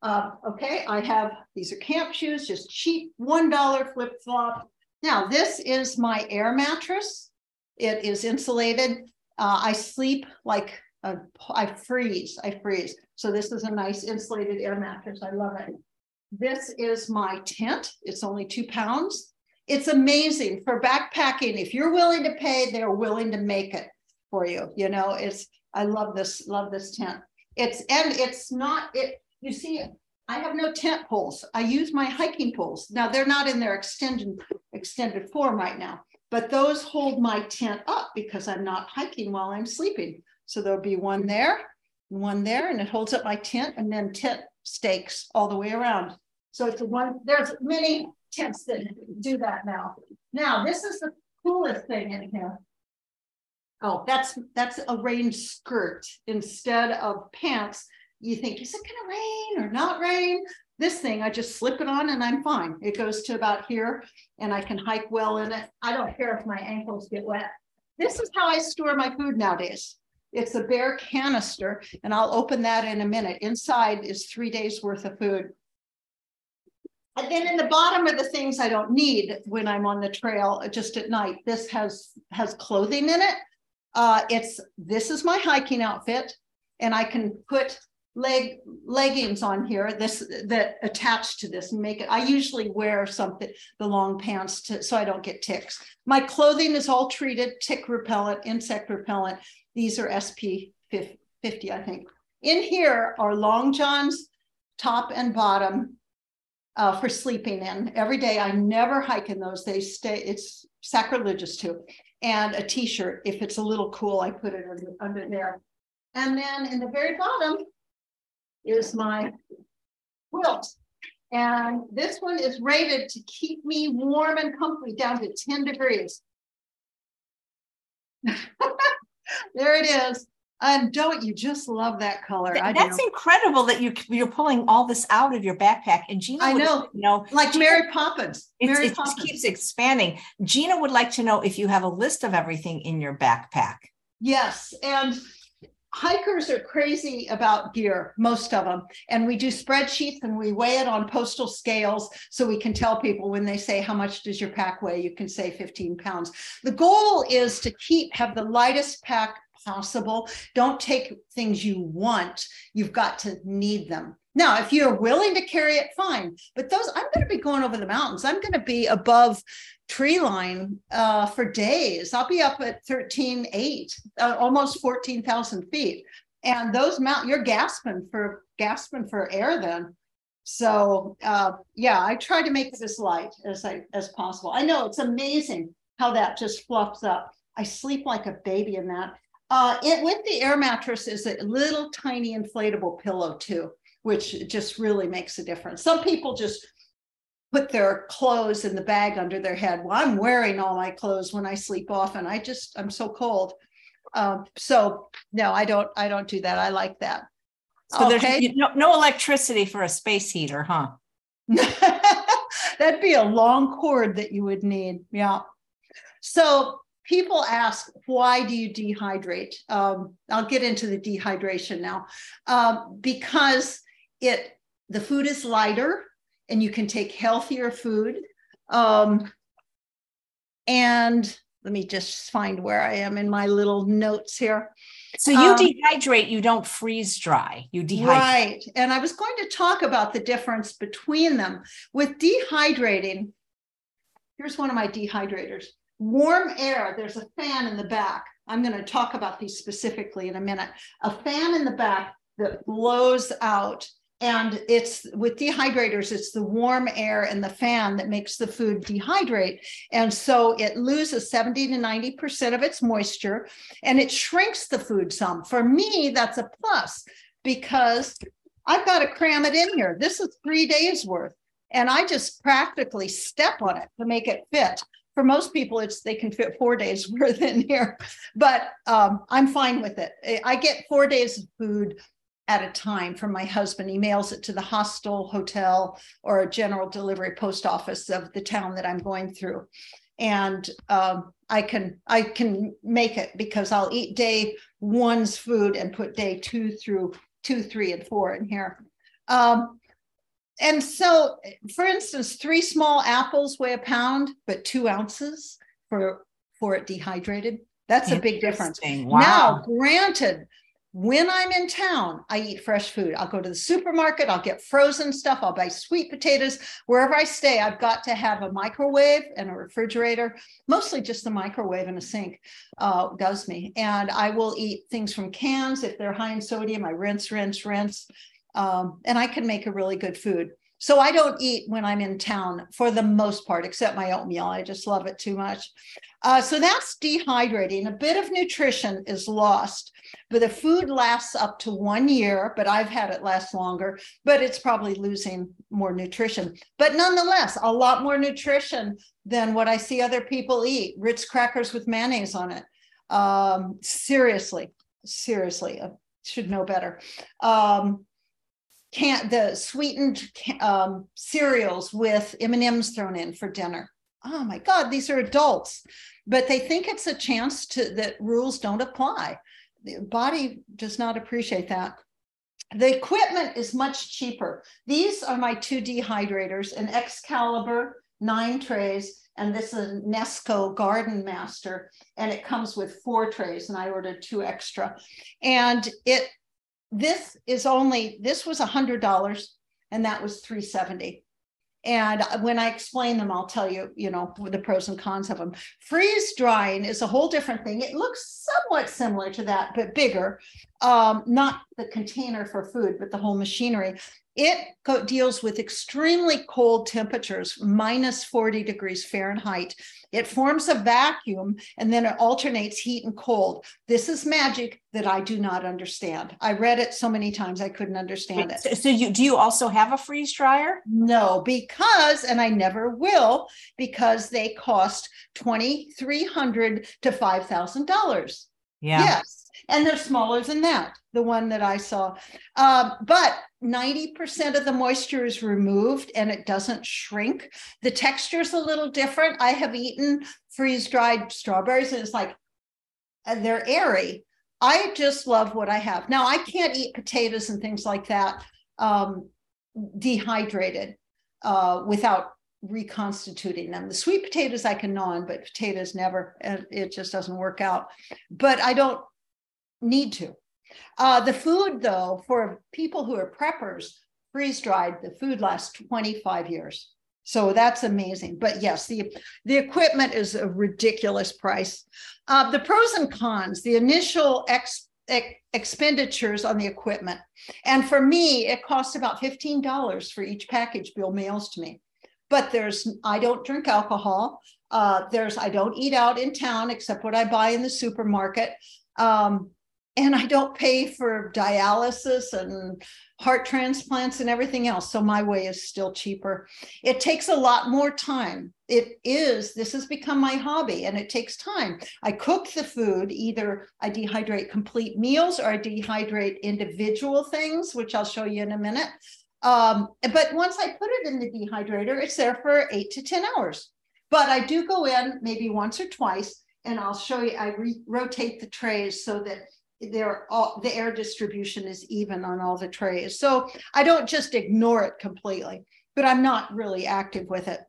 Uh, okay, I have, these are camp shoes, just cheap $1 flip flop. Now this is my air mattress. It is insulated. Uh, I sleep like, a, I freeze, I freeze. So this is a nice insulated air mattress. I love it. This is my tent. It's only two pounds. It's amazing for backpacking. If you're willing to pay, they're willing to make it for you. You know, it's, I love this, love this tent. It's and it's not it. You see, I have no tent poles. I use my hiking poles. Now they're not in their extended extended form right now, but those hold my tent up because I'm not hiking while I'm sleeping. So there'll be one there, one there, and it holds up my tent, and then tent stakes all the way around. So it's one. There's many tents that do that now. Now this is the coolest thing in here. Oh, that's that's a rain skirt instead of pants. You think, is it gonna rain or not rain? This thing, I just slip it on and I'm fine. It goes to about here and I can hike well in it. I don't care if my ankles get wet. This is how I store my food nowadays. It's a bear canister, and I'll open that in a minute. Inside is three days worth of food. And then in the bottom are the things I don't need when I'm on the trail just at night. This has has clothing in it. Uh, it's this is my hiking outfit, and I can put leg leggings on here this that attach to this and make it i usually wear something the long pants to, so i don't get ticks my clothing is all treated tick repellent insect repellent these are sp 50, I think. In here are long johns, top and bottom, uh, for sleeping in every day. I never hike in those. They stay, it's sacrilegious too. And a t-shirt. If it's a little cool, I put it under, under there. And then in the very bottom is my quilt. And this one is rated to keep me warm and comfy down to 10 degrees. there it is. And don't you just love that color? That's incredible that you you're pulling all this out of your backpack. And Gina, I know, you know, like Gina, Mary Poppins. Mary it Poppins. just keeps expanding. Gina would like to know if you have a list of everything in your backpack. Yes, and hikers are crazy about gear, most of them. And we do spreadsheets and we weigh it on postal scales so we can tell people when they say, How much does your pack weigh? You can say 15 pounds. The goal is to keep, have the lightest pack possible. Don't take things you want, you've got to need them. Now, if you're willing to carry it, fine. But those, I'm going to be going over the mountains. I'm going to be above tree line uh, for days. I'll be up at 13.8, uh, almost 14,000 feet. And those mount, you're gasping for gasping for air then. So uh, yeah, I try to make it as light as I as possible. I know it's amazing how that just fluffs up. I sleep like a baby in that. Uh, it with the air mattress is a little tiny inflatable pillow too, which just really makes a difference. Some people just put their clothes in the bag under their head. Well, I'm wearing all my clothes when I sleep off, and I just I'm so cold. Um, so no, I don't I don't do that. I like that. So okay. there's no, no electricity for a space heater, huh? That'd be a long cord that you would need. Yeah. So people ask, why do you dehydrate? Um, I'll get into the dehydration now. Um, because it the food is lighter and you can take healthier food. Um, and let me just find where I am in my little notes here. So you um, dehydrate, you don't freeze dry. You dehydrate. Right. And I was going to talk about the difference between them. With dehydrating, here's one of my dehydrators. Warm air, there's a fan in the back. I'm going to talk about these specifically in a minute. A fan in the back that blows out and it's with dehydrators it's the warm air and the fan that makes the food dehydrate. And so it loses 70 to 90% of its moisture and it shrinks the food some. For me that's a plus because i've got to cram it in here. This is three days worth and i just practically step on it to make it fit. For most people it's they can fit four days worth in here but um, i'm fine with it. I get four days of food at a time from my husband. He mails it to the hostel, hotel, or a general delivery post office of the town that I'm going through. And um, I can I can make it because I'll eat day one's food and put day two through two, three, and four in here. Um, and so, for instance, three small apples weigh a pound, but two ounces for for it dehydrated. That's a big difference. Wow. Now, granted, when I'm in town, I eat fresh food. I'll go to the supermarket, I'll get frozen stuff, I'll buy sweet potatoes. Wherever I stay, I've got to have a microwave and a refrigerator, mostly just the microwave and a sink uh, does me. And I will eat things from cans if they're high in sodium. I rinse, rinse, rinse. Um, and I can make a really good food. So I don't eat when I'm in town for the most part, except my oatmeal. I just love it too much. Uh, so that's dehydrating. A bit of nutrition is lost, but the food lasts up to one year. But I've had it last longer, but it's probably losing more nutrition. But nonetheless, a lot more nutrition than what I see other people eat. Ritz crackers with mayonnaise on it. Um, seriously, seriously, I should know better. Um, can the sweetened um, cereals with M&Ms thrown in for dinner. Oh my God, these are adults, but they think it's a chance to that rules don't apply. The body does not appreciate that. The equipment is much cheaper. These are my two dehydrators, an Excalibur nine trays, and this is a Nesco Garden Master, and it comes with four trays, and I ordered two extra. And it this is only this was a hundred dollars and that was 370 And when I explain them, I'll tell you, you know, the pros and cons of them. Freeze drying is a whole different thing. It looks somewhat similar to that, but bigger. Um, not the container for food, but the whole machinery. It deals with extremely cold temperatures, minus 40 degrees Fahrenheit. It forms a vacuum and then it alternates heat and cold. This is magic that I do not understand. I read it so many times I couldn't understand it. So you do you also have a freeze dryer? No, because and I never will because they cost 2300 to $5,000. Yeah. Yes. And they're smaller than that, the one that I saw. Um, but 90% of the moisture is removed and it doesn't shrink. The texture is a little different. I have eaten freeze dried strawberries and it's like they're airy. I just love what I have. Now, I can't eat potatoes and things like that um, dehydrated uh, without reconstituting them. The sweet potatoes I can gnaw on, but potatoes never. It just doesn't work out. But I don't need to. Uh, the food, though, for people who are preppers, freeze dried, the food lasts 25 years. So that's amazing. But yes, the, the equipment is a ridiculous price. Uh, the pros and cons, the initial ex, ex, expenditures on the equipment. And for me, it costs about $15 for each package Bill mails to me. But there's, I don't drink alcohol. Uh, there's, I don't eat out in town except what I buy in the supermarket. Um, and I don't pay for dialysis and heart transplants and everything else. So my way is still cheaper. It takes a lot more time. It is, this has become my hobby and it takes time. I cook the food, either I dehydrate complete meals or I dehydrate individual things, which I'll show you in a minute. Um, but once I put it in the dehydrator, it's there for eight to 10 hours. But I do go in maybe once or twice and I'll show you, I rotate the trays so that they're all the air distribution is even on all the trays. So I don't just ignore it completely, but I'm not really active with it.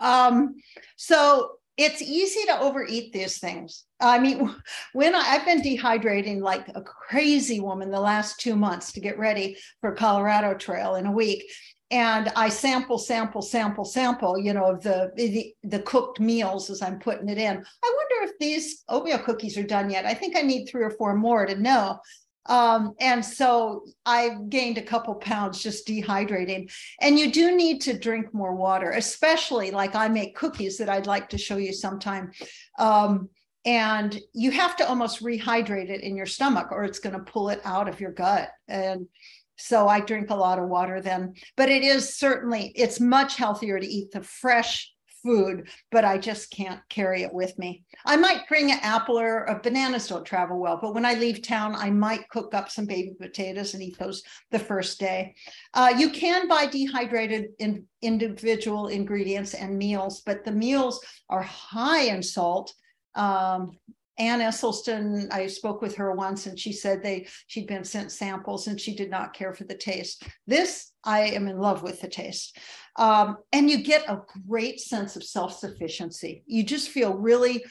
Um, so it's easy to overeat these things. I mean, when I, have been dehydrating like a crazy woman the last two months to get ready for Colorado Trail in a week, and I sample, sample, sample, sample, you know, the, the the cooked meals as I'm putting it in. I wonder if these oatmeal cookies are done yet. I think I need three or four more to know. Um, and so I gained a couple pounds just dehydrating. And you do need to drink more water, especially like I make cookies that I'd like to show you sometime. Um, and you have to almost rehydrate it in your stomach or it's going to pull it out of your gut. And so I drink a lot of water then. But it is certainly, it's much healthier to eat the fresh food, but I just can't carry it with me. I might bring an apple or a bananas don't travel well, but when I leave town, I might cook up some baby potatoes and eat those the first day. Uh, you can buy dehydrated in individual ingredients and meals, but the meals are high in salt. Um, Ann Esselstyn, I spoke with her once and she said they she'd been sent samples and she did not care for the taste. This, I am in love with the taste. Um, and you get a great sense of self-sufficiency. You just feel really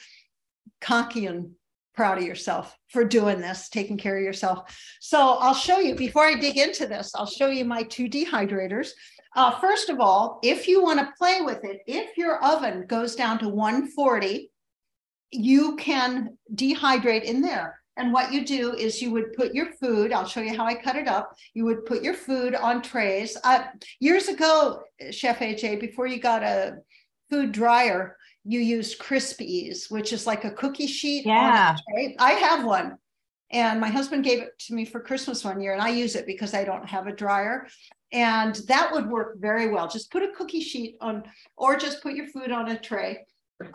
cocky and proud of yourself for doing this, taking care of yourself. So I'll show you, before I dig into this, I'll show you my two dehydrators. Uh, first of all, if you want to play with it, if your oven goes down to 140, you can dehydrate in there. And what you do is you would put your food, I'll show you how I cut it up. You would put your food on trays. Uh, years ago, Chef AJ, before you got a food dryer, you used Crispies, which is like a cookie sheet. Yeah. I have one. And my husband gave it to me for Christmas one year, and I use it because I don't have a dryer. And that would work very well. Just put a cookie sheet on, or just put your food on a tray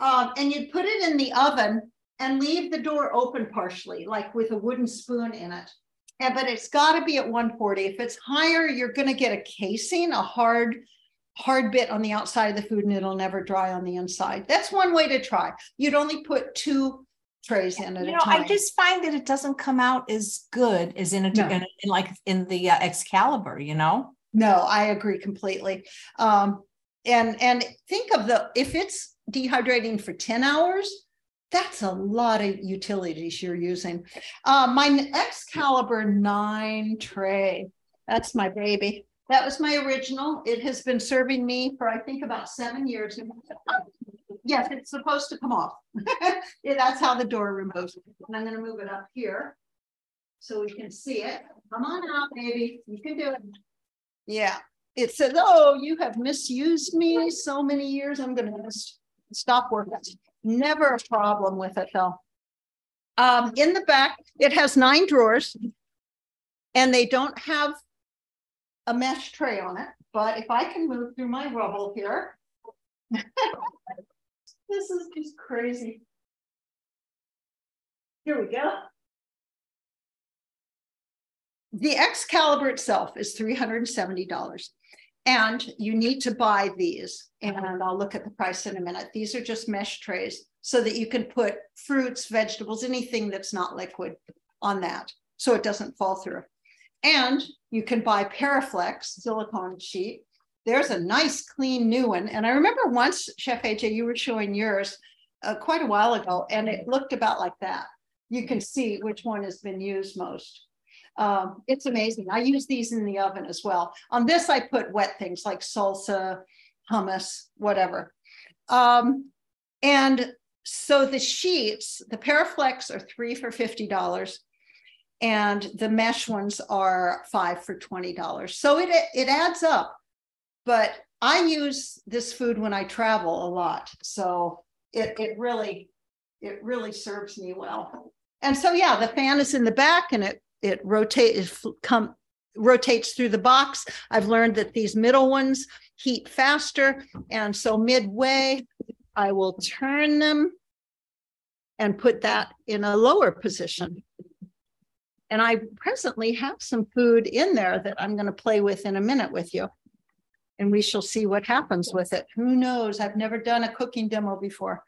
um, and you'd put it in the oven and leave the door open partially, like with a wooden spoon in it. And, but it's got to be at 140. If it's higher, you're going to get a casing, a hard, hard bit on the outside of the food, and it'll never dry on the inside. That's one way to try. You'd only put two trays in at you know. I just find that it doesn't come out as good as in a no. in, in, like in the uh, Excalibur. You know. No, I agree completely. Um, and and think of the if it's dehydrating for 10 hours, that's a lot of utilities you're using. Uh, my Excalibur 9 tray, that's my baby. That was my original. It has been serving me for, I think, about seven years. Yes, it's supposed to come off. Yeah, That's how the door removes. And I'm gonna move it up here. So we can see it. Come on out, baby. You can do it. Yeah, it says, oh, you have misused me so many years. I'm gonna just stop working. Never a problem with it though. Um, in the back, it has nine drawers. And they don't have a mesh tray on it, but if I can move through my rubble here. This is just crazy. Here we go. The Excalibur itself is three hundred and seventy dollars. And you need to buy these, and I'll look at the price in a minute. These are just mesh trays so that you can put fruits, vegetables, anything that's not liquid on that, so it doesn't fall through. And you can buy Paraflexx silicone sheet. There's a nice, clean new one. And I remember once, Chef AJ, you were showing yours uh, quite a while ago, and it looked about like that. You can see which one has been used most. Um, it's amazing. I use these in the oven as well. On this, I put wet things like salsa, hummus, whatever. Um, and so the sheets, the Paraflexx are three for $50 and the mesh ones are five for $20. So it, it adds up, but I use this food when I travel a lot. So it, it really, it really serves me well. And so, yeah, the fan is in the back and it it rotates come rotates through the box. I've learned that these middle ones heat faster. And so midway, I will turn them and put that in a lower position. And I presently have some food in there that I'm going to play with in a minute with you. And we shall see what happens with it. Who knows? I've never done a cooking demo before.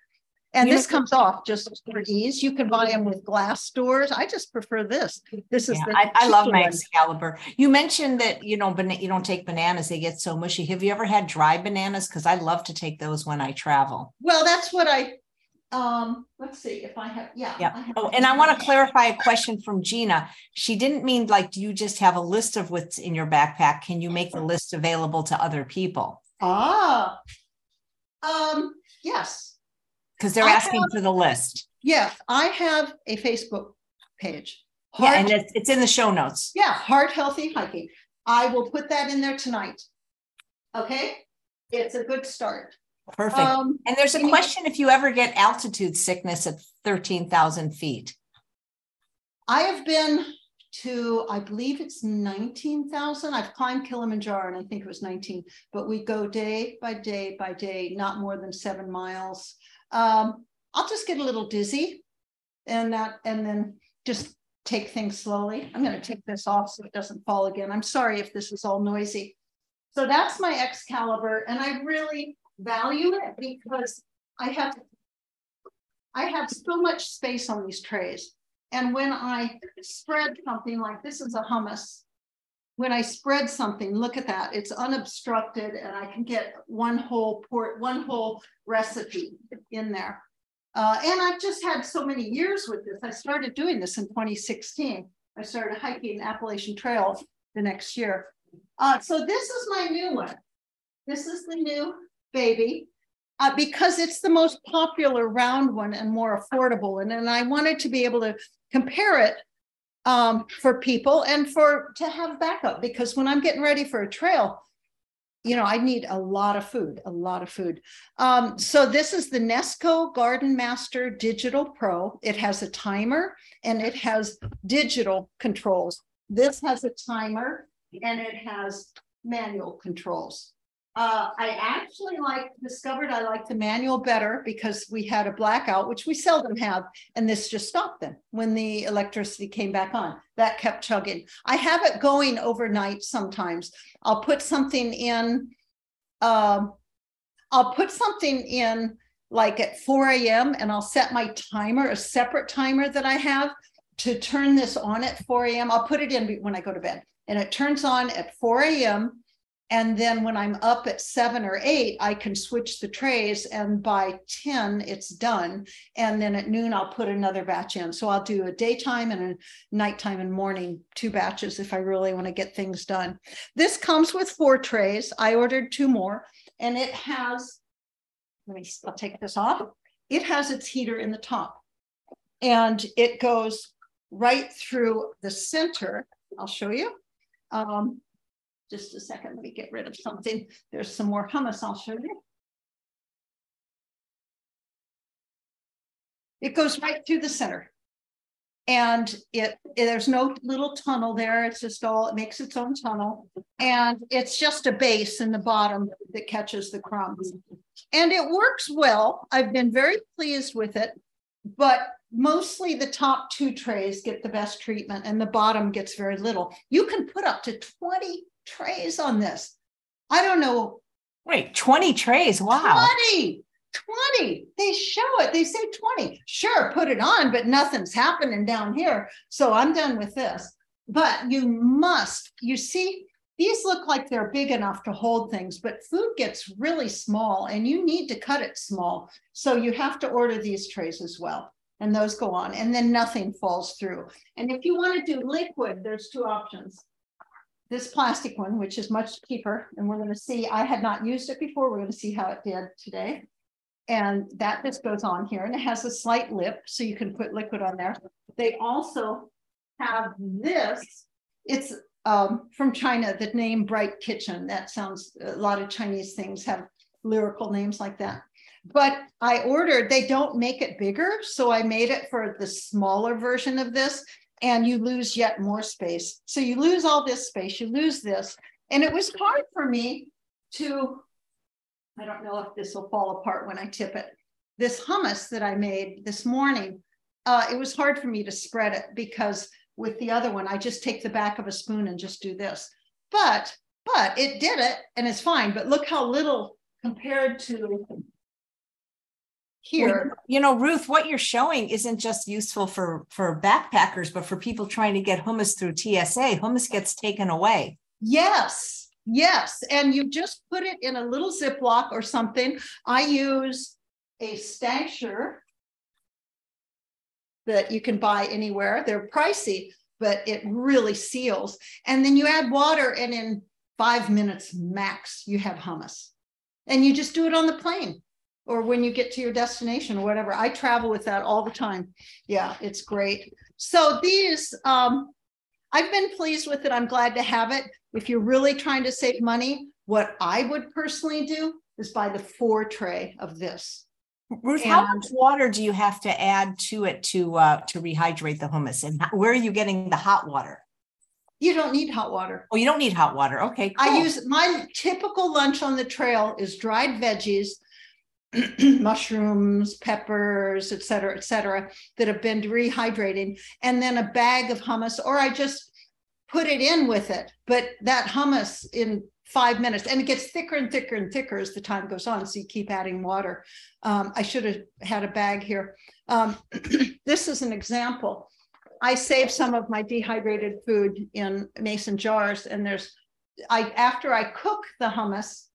And this comes off just for ease. You can buy them with glass doors. I just prefer this. This is Yeah, the I, I love my. Excalibur. You mentioned that, you know, bana- you don't take bananas, they get so mushy. Have you ever had dry bananas? Because I love to take those when I travel. Well, that's what I, um, let's see if I have, yeah. Yeah. Have- Oh, and I want to clarify a question from Gina. She didn't mean like, do you just have a list of what's in your backpack? Can you make the list available to other people? Ah. Um, yes, Because they're I asking have- for the list. yeah, I have a Facebook page. Yeah, and it's, it's in the show notes. Yeah, heart healthy hiking. I will put that in there tonight. Okay, it's a good start. Perfect. Um, And there's a you question if you ever get altitude sickness at 13,000 feet. I have been to, I believe it's nineteen thousand. I've climbed Kilimanjaro and I think it was nineteen, but we go day by day by day, not more than seven miles. Um, I'll just get a little dizzy and that, and then just take things slowly. I'm gonna take this off so it doesn't fall again. I'm sorry if this is all noisy. So that's my Excalibur and I really value it because I have I have so much space on these trays. And when I spread something like this is a hummus, when I spread something, look at that, it's unobstructed and I can get one whole port, one whole recipe in there. Uh, and I've just had so many years with this. I started doing this in 2016. I started hiking Appalachian Trail the next year. Uh, so this is my new one. This is the new baby uh, because it's the most popular round one and more affordable. And, and I wanted to be able to compare it um, for people and for to have backup because when I'm getting ready for a trail, you know, I need a lot of food, a lot of food. Um, so this is the Nesco Garden Master Digital Pro. It has a timer and it has digital controls. This has a timer and it has manual controls. Uh, I actually like discovered I like the manual better because we had a blackout, which we seldom have, and this just stopped then when the electricity came back on. That kept chugging. I have it going overnight sometimes. I'll put something in. Um, I'll put something in like at 4 a.m. and I'll set my timer, a separate timer that I have to turn this on at 4 a.m. I'll put it in when I go to bed and it turns on at 4 a.m And then when I'm up at seven or eight, I can switch the trays and by 10, it's done. And then at noon, I'll put another batch in. So I'll do a daytime and a nighttime and morning, two batches if I really want to get things done. This comes with four trays. I ordered two more and it has, let me, I'll take this off. It has its heater in the top and it goes right through the center. I'll show you. Um, just a second, let me get rid of something. There's some more hummus I'll show you. It goes right through the center. And it, there's no little tunnel there. It's just all, it makes its own tunnel. And it's just a base in the bottom that catches the crumbs. And it works well. I've been very pleased with it, but mostly the top two trays get the best treatment and the bottom gets very little. You can put up to 20 trays on this. I don't know. Wait, 20 trays. Wow. 20. 20. They show it. They say 20. Sure, put it on, but nothing's happening down here. So I'm done with this. But you must, you see, these look like they're big enough to hold things, but food gets really small and you need to cut it small. So you have to order these trays as well. And those go on, and then nothing falls through. And if you want to do liquid, there's two options this plastic one, which is much cheaper. And we're going to see, I had not used it before. We're going to see how it did today. And that just goes on here and it has a slight lip so you can put liquid on there. They also have this. It's um, from China, the name Bright Kitchen. That sounds, a lot of Chinese things have lyrical names like that. But I ordered, they don't make it bigger. So I made it for the smaller version of this and you lose yet more space. So you lose all this space, you lose this. And it was hard for me to, I don't know if this will fall apart when I tip it. This hummus that I made this morning, uh, it was hard for me to spread it because with the other one, I just take the back of a spoon and just do this. But, but it did it and it's fine. But look how little compared to here. You know, Ruth, what you're showing isn't just useful for for backpackers, but for people trying to get hummus through TSA. Hummus gets taken away. Yes, yes, and you just put it in a little Ziploc or something. I use a stasher that you can buy anywhere. They're pricey, but it really seals. And then you add water, and in five minutes max, you have hummus. And you just do it on the plane or when you get to your destination or whatever. I travel with that all the time. Yeah, it's great. So these, um, I've been pleased with it. I'm glad to have it. If you're really trying to save money, what I would personally do is buy the four tray of this. Ruth, and, how much water do you have to add to it to uh, to rehydrate the hummus? And where are you getting the hot water? You don't need hot water. Oh, you don't need hot water. Okay. Cool. I use my typical lunch on the trail is dried veggies mushrooms, peppers, et cetera, et cetera, that have been rehydrating, and then a bag of hummus, or I just put it in with it. But that hummus in five minutes, and it gets thicker and thicker and thicker as the time goes on. So you keep adding water. Um, I should have had a bag here. Um, this is an example. I save some of my dehydrated food in mason jars, and there's I after I cook the hummus,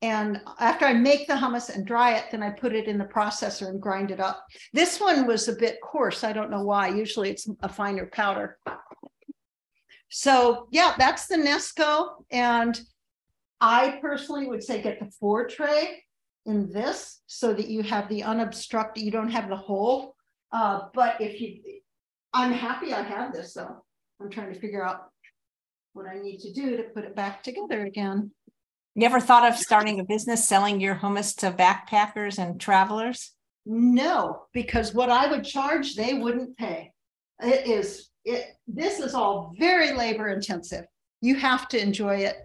and after I make the hummus and dry it, then I put it in the processor and grind it up. This one was a bit coarse. I don't know why. Usually it's a finer powder. So yeah, that's the Nesco. And I personally would say get the four tray in this so that you have the unobstructed, you don't have the hole. Uh, but if you, I'm happy I have this though. I'm trying to figure out what I need to do to put it back together again. You ever thought of starting a business selling your hummus to backpackers and travelers? No, because what I would charge, they wouldn't pay. It is it this is all very labor intensive. You have to enjoy it.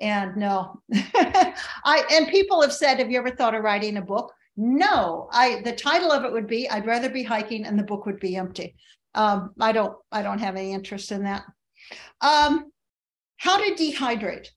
And no, I and people have said, have you ever thought of writing a book? No, I the title of it would be I'd rather be hiking and the book would be empty. Um, I don't I don't have any interest in that. Um, how to dehydrate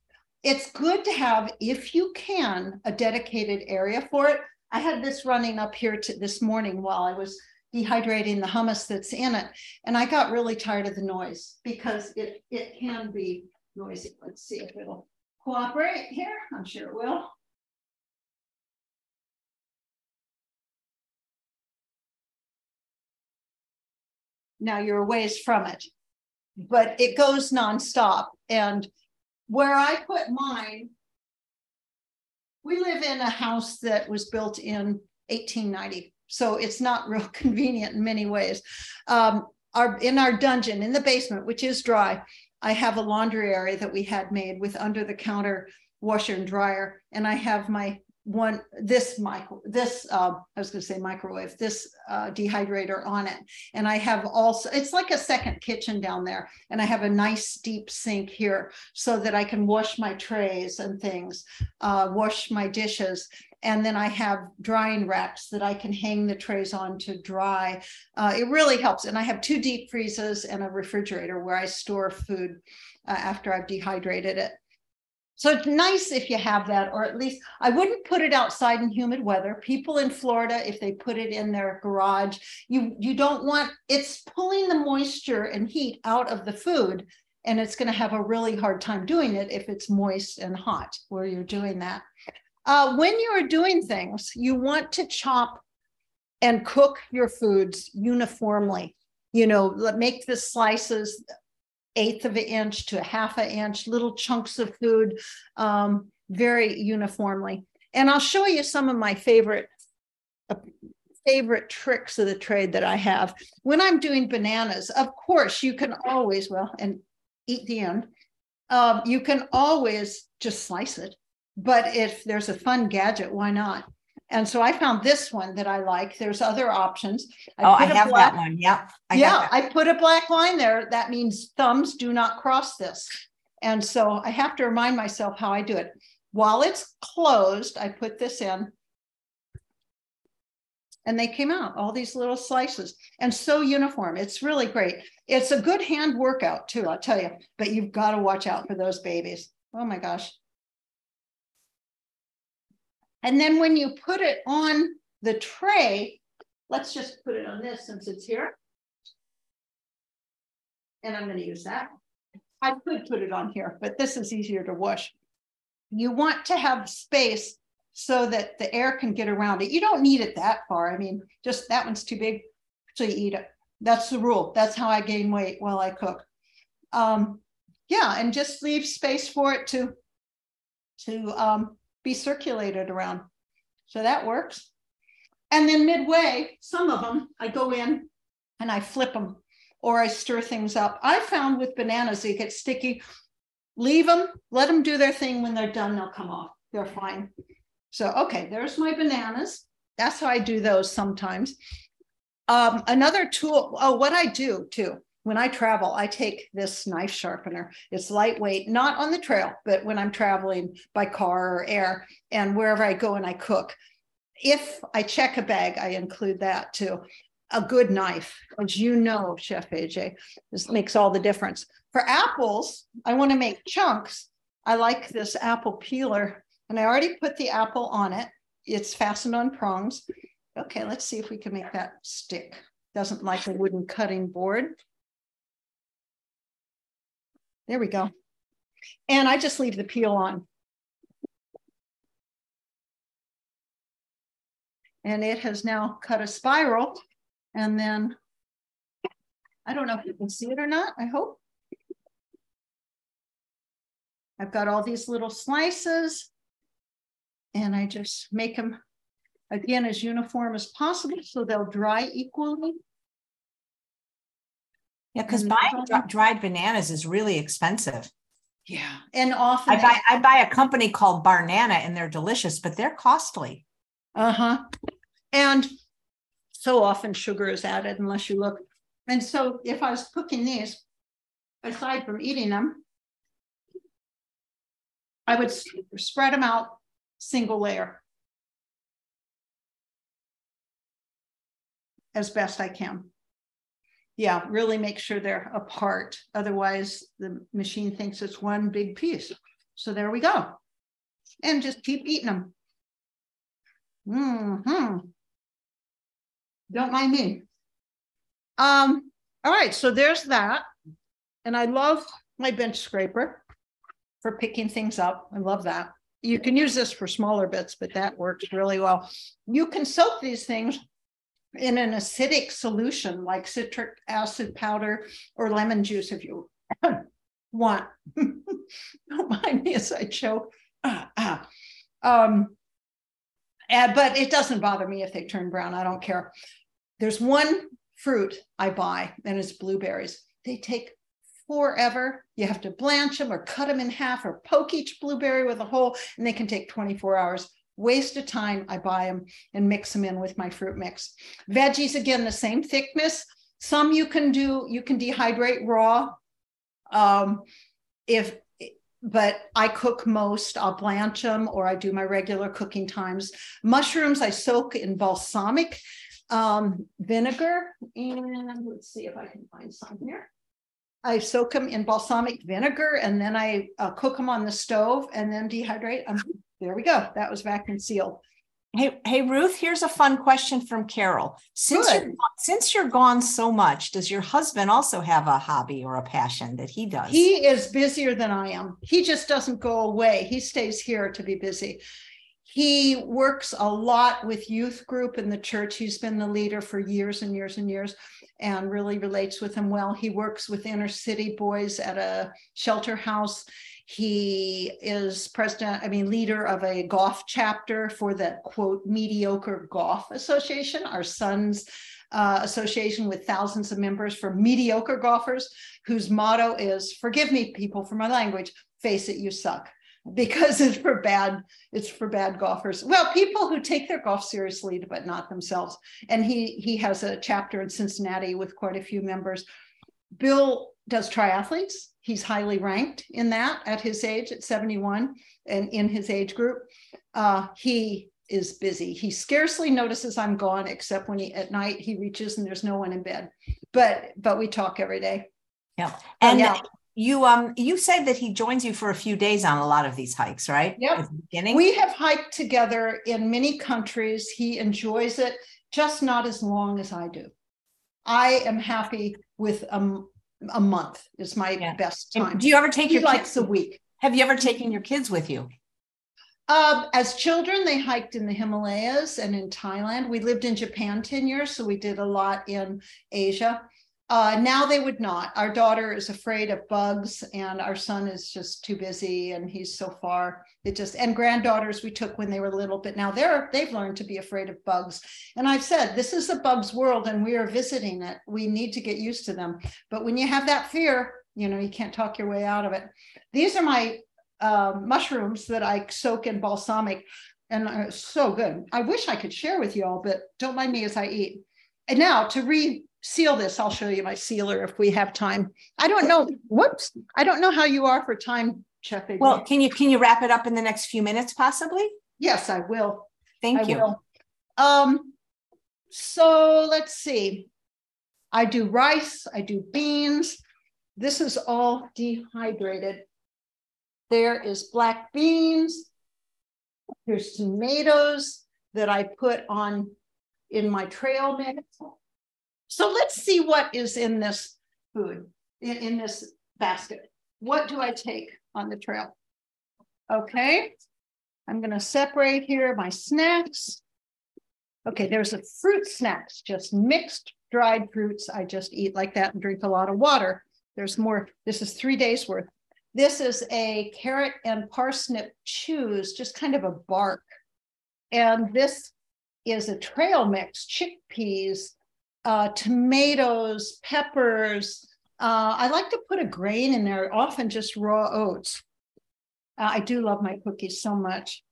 it's good to have, if you can, a dedicated area for it. I had this running up here to this morning while I was dehydrating the hummus that's in it. And I got really tired of the noise because it, it can be noisy. Let's see if it'll cooperate here? I'm sure it will. Now you're a ways from it, but it goes nonstop. And where I put mine, we live in a house that was built in 1890. So it's not real convenient in many ways. Um, our in our dungeon in the basement, which is dry, I have a laundry area that we had made with under the counter washer and dryer, and I have my one this micro this uh, I was going to say microwave this uh, dehydrator on it, and I have also it's like a second kitchen down there, and I have a nice deep sink here so that I can wash my trays and things, uh, wash my dishes, and then I have drying racks that I can hang the trays on to dry. Uh, it really helps, and I have two deep freezers and a refrigerator where I store food uh, after I've dehydrated it. So it's nice if you have that, or at least I wouldn't put it outside in humid weather. People in Florida, if they put it in their garage, you you don't want it's pulling the moisture and heat out of the food, and it's going to have a really hard time doing it if it's moist and hot where you're doing that. Uh, when you are doing things, you want to chop and cook your foods uniformly. You know, make the slices eighth of an inch to a half an inch, little chunks of food, um, very uniformly. And I'll show you some of my favorite uh, favorite tricks of the trade that I have. When I'm doing bananas, of course, you can always, well, and eat the end, um, you can always just slice it. But if there's a fun gadget, why not? And so I found this one that I like. There's other options. I oh, I have black, that one. Yep. I yeah, I put a black line there. That means thumbs do not cross this. And so I have to remind myself how I do it. While it's closed, I put this in. And they came out, all these little slices, and so uniform. It's really great. It's a good hand workout, too, I'll tell you, but you've got to watch out for those babies. Oh my gosh. And then when you put it on the tray, let's just put it on this since it's here. And I'm going to use that. I could put it on here, but this is easier to wash. You want to have space so that the air can get around it. You don't need it that far. I mean, just that one's too big, so you eat it. That's the rule. That's how I gain weight while I cook. Um, yeah, and just leave space for it to to um, be circulated around. So that works. And then midway, some of them, I go in and I flip them or I stir things up. I found with bananas, they get sticky. Leave them, let them do their thing. When they're done, they'll come off. They're fine. So, okay, there's my bananas. That's how I do those sometimes. Um, another tool, oh, what I do too, when I travel, I take this knife sharpener. It's lightweight, not on the trail, but when I'm traveling by car or air and wherever I go and I cook. If I check a bag, I include that too. A good knife, as you know, Chef AJ, this makes all the difference. For apples, I want to make chunks. I like this apple peeler, and I already put the apple on it. It's fastened on prongs. Okay, let's see if we can make that stick. Doesn't like a wooden cutting board. There we go. And I just leave the peel on. And it has now cut a spiral. And then, I don't know if you can see it or not, I hope. I've got all these little slices and I just make them again as uniform as possible so they'll dry equally. Yeah, because buying dry, dried bananas is really expensive. Yeah, and often I buy I buy a company called Barnana, and they're delicious, but they're costly. Uh huh. And so often sugar is added unless you look. And so if I was cooking these, aside from eating them, I would spread them out single layer as best I can yeah, really make sure they're apart. Otherwise, the machine thinks it's one big piece. So there we go. And just keep eating them. Mm-hmm. Don't mind me. Um, all right, so there's that. And I love my bench scraper. for picking things up. I love that. You can use this for smaller bits, but that works really well. You can soak these things in an acidic solution like citric acid powder or lemon juice if you want. Don't mind me as I choke. Um, and, but it doesn't bother me if they turn brown. I don't care. There's one fruit I buy, and it's blueberries. They take forever. You have to blanch them or cut them in half or poke each blueberry with a hole, and they can take 24 hours. Waste of time. I buy them and mix them in with my fruit mix. Veggies, again, the same thickness. Some you can do, you can dehydrate raw. Um, if but I cook most. I'll blanch them or I do my regular cooking times. Mushrooms I soak in balsamic um, vinegar. And let's see if I can find some here. I soak them in balsamic vinegar and then I uh, cook them on the stove and then dehydrate. them. There we go. That was vacuum sealed. Hey, hey, Ruth. Here's a fun question from Carol. Since Good. you're since you're gone so much, does your husband also have a hobby or a passion that he does? He is busier than I am. He just doesn't go away. He stays here to be busy. He works a lot with youth group in the church. He's been the leader for years and years and years, and really relates with them well. He works with inner city boys at a shelter house he is president, I mean, leader of a golf chapter for the quote, mediocre golf association, our son's uh, association with thousands of members for mediocre golfers, whose motto is forgive me, people, for my language, face it, you suck. Because it's for bad, it's for bad golfers. Well, people who take their golf seriously, but not themselves. And he he has a chapter in Cincinnati with quite a few members. Bill does triathletes. He's highly ranked in that at his age at 71 and in his age group. Uh, he is busy. He scarcely notices i'm gone except when he at night he reaches and there's no one in bed. But but we talk every day. Yeah. And yeah. you um you said that he joins you for a few days on a lot of these hikes right? Yeah we have hiked together in many countries. He enjoys it just not as long as i do. I am happy with um a month is my yeah. best time. do you ever take he your likes kids? a week? Have you ever taken your kids with you? Um, as children, they hiked in the Himalayas and in Thailand. We lived in Japan 10 years, so we did a lot in Asia. Uh, now they would not. Our daughter is afraid of bugs, and our son is just too busy, and he's so far. It just and granddaughters we took when they were little, but now they're they've learned to be afraid of bugs. And I've said this is the bugs world, and we are visiting it. We need to get used to them. But when you have that fear, you know you can't talk your way out of it. These are my uh, mushrooms that I soak in balsamic, and are so good. I wish I could share with you all, but don't mind me as I eat. And now to read seal this. I'll show you my sealer if we have time. I don't know. Whoops. I don't know how you are for time, Chef. Well, can you can you wrap it up in the next few minutes, possibly? Yes, I will. Thank I you. Will. Um, so let's see. I do rice, I do beans. This is all dehydrated. There is black beans. There's tomatoes that I put on in my trail mix. So let's see what is in this food, in, in this basket. What do I take on the trail? Okay, I'm to separate here my snacks. Okay, there's a fruit snacks, just mixed dried fruits. I just eat like that and drink a lot of water. There's more. This is three days worth. This is a carrot and parsnip chews, just kind of a bark. And this is a trail mix, chickpeas, uh, tomatoes, peppers. Uh, I like to put a grain in there, often just raw oats. Uh, I do love my cookies so much.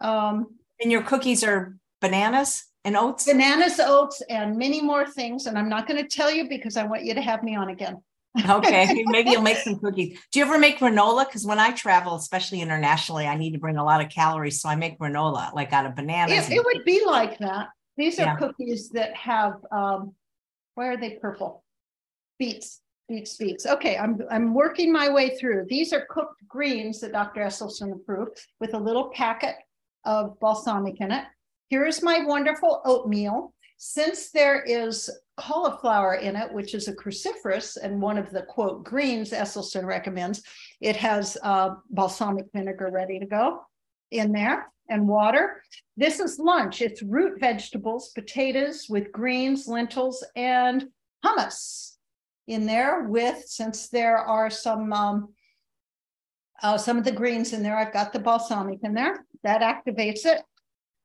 Um, and your cookies are bananas and oats? Bananas, oats, and many more things. And I'm not going to tell you because I want you to have me on again. okay, maybe you'll make some cookies. Do you ever make granola? Because when I travel, especially internationally, I need to bring a lot of calories. So I make granola like out of bananas. It, it would be like that. These are yeah. cookies that have, um, why are they purple? Beets, beets, beets. Okay, I'm, I'm working my way through. These are cooked greens that Dr. Esselstyn approved with a little packet of balsamic in it. Here is my wonderful oatmeal. Since there is cauliflower in it, which is a cruciferous and one of the quote greens Esselstyn recommends. It has uh, balsamic vinegar ready to go in there and water. This is lunch. It's root vegetables, potatoes with greens, lentils, and hummus in there with, since there are some um, uh, some of the greens in there, I've got the balsamic in there. That activates it.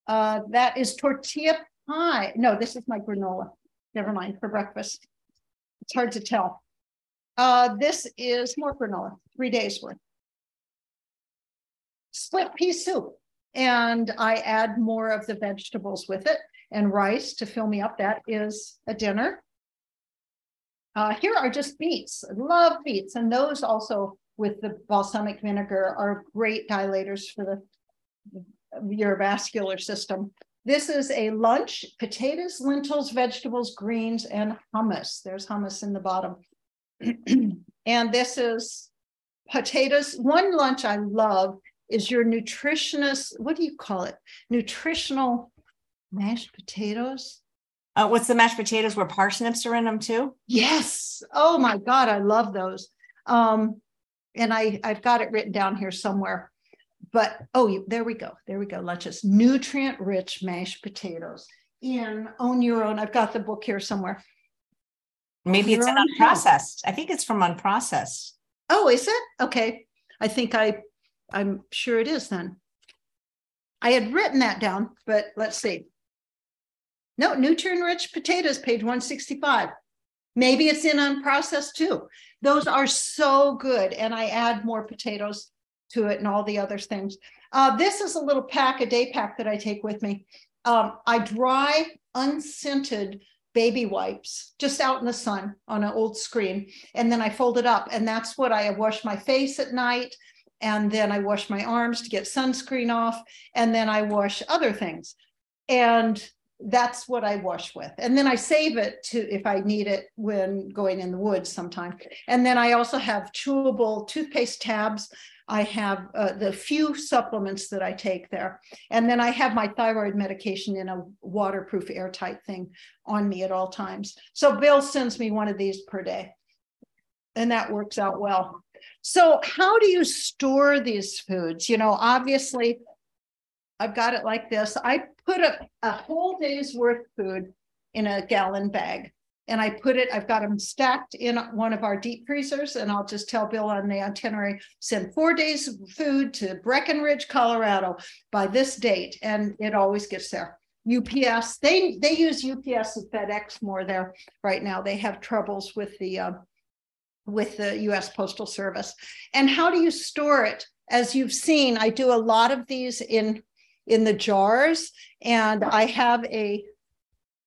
Uh, that is tortilla pie. No, this is my granola. Never mind, for breakfast. It's hard to tell. Uh, this is more granola, three days worth. Split pea soup. And I add more of the vegetables with it and rice to fill me up. That is a dinner. Uh, here are just beets. I love beets. And those also with the balsamic vinegar are great dilators for the your vascular system. This is a lunch, potatoes, lentils, vegetables, greens, and hummus. There's hummus in the bottom. and this is potatoes. One lunch I love is your nutritionist, what do you call it? Nutritional mashed potatoes. Uh, what's the mashed potatoes where parsnips are in them too? Yes. Oh my God, I love those. Um, and I, I've got it written down here somewhere. But oh, there we go. There we go. Lunches, nutrient rich mashed potatoes in Own Your Own. I've got the book here somewhere. Maybe it's an unprocessed. I think it's from unprocessed. Oh, is it? Okay. I think I I'm sure it is then. I had written that down, but let's see. No, nutrient rich potatoes, page 165. Maybe it's in unprocessed too. Those are so good. And I add more potatoes to it and all the other things. Uh, this is a little pack, a day pack that I take with me. Um, I dry unscented baby wipes just out in the sun on an old screen. And then I fold it up. And that's what I wash my face at night and then I wash my arms to get sunscreen off, and then I wash other things. And that's what I wash with. And then I save it to if I need it when going in the woods sometime. And then I also have chewable toothpaste tabs. I have uh, the few supplements that I take there. And then I have my thyroid medication in a waterproof, airtight thing on me at all times. So Bill sends me one of these per day. And that works out well. So, how do you store these foods? You know, obviously, I've got it like this. I put a, a whole day's worth of food in a gallon bag and I put it, I've got them stacked in one of our deep freezers, and I'll just tell Bill on the itinerary send four days of food to Breckenridge, Colorado by this date, and it always gets there. UPS, they they use UPS and FedEx more there right now. They have troubles with the uh, with the US Postal Service. And how do you store it? As you've seen, I do a lot of these in in the jars and I have a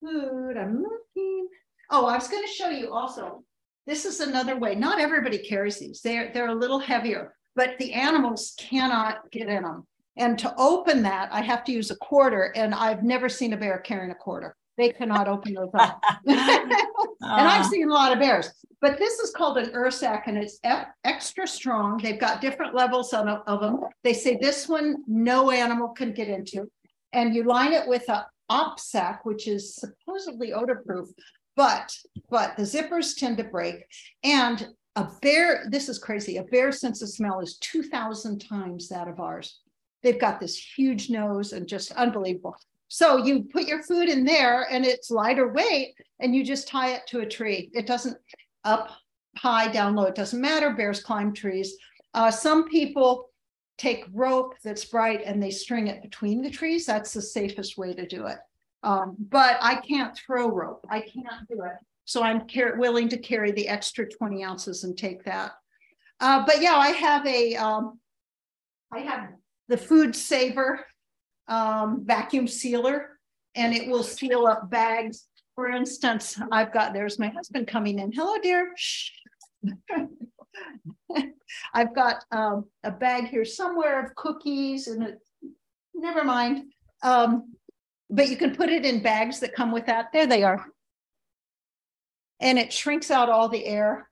food. I'm looking. Oh, I was going to show you also. This is another way. Not everybody carries these. They're they're a little heavier, but the animals cannot get in them. And to open that, I have to use a quarter, and I've never seen a bear carrying a quarter. They cannot open those up. and I've ah. seen a lot of bears, but this is called an Ursack and it's extra strong. They've got different levels of, of them. They say this one no animal can get into. And you line it with a OPSAK, which is supposedly odor-proof, but but the zippers tend to break. And a bear, this is crazy. A bear sense of smell is 2,000 times that of ours. They've got this huge nose and just unbelievable. So you put your food in there and it's lighter weight and you just tie it to a tree. It doesn't up high, down low. It doesn't matter. Bears climb trees. Uh, some people take rope that's bright and they string it between the trees. That's the safest way to do it. Um, but I can't throw rope. I can't do it. So I'm willing to carry the extra 20 ounces and take that. Uh, but yeah, I have a, um, I have the food saver um, vacuum sealer and it will seal up bags. For instance, I've got, there's my husband coming in. Hello, dear. I've got um, a bag here somewhere of cookies and it, never mind. Um, but you can put it in bags that come with that. There they are. And it shrinks out all the air.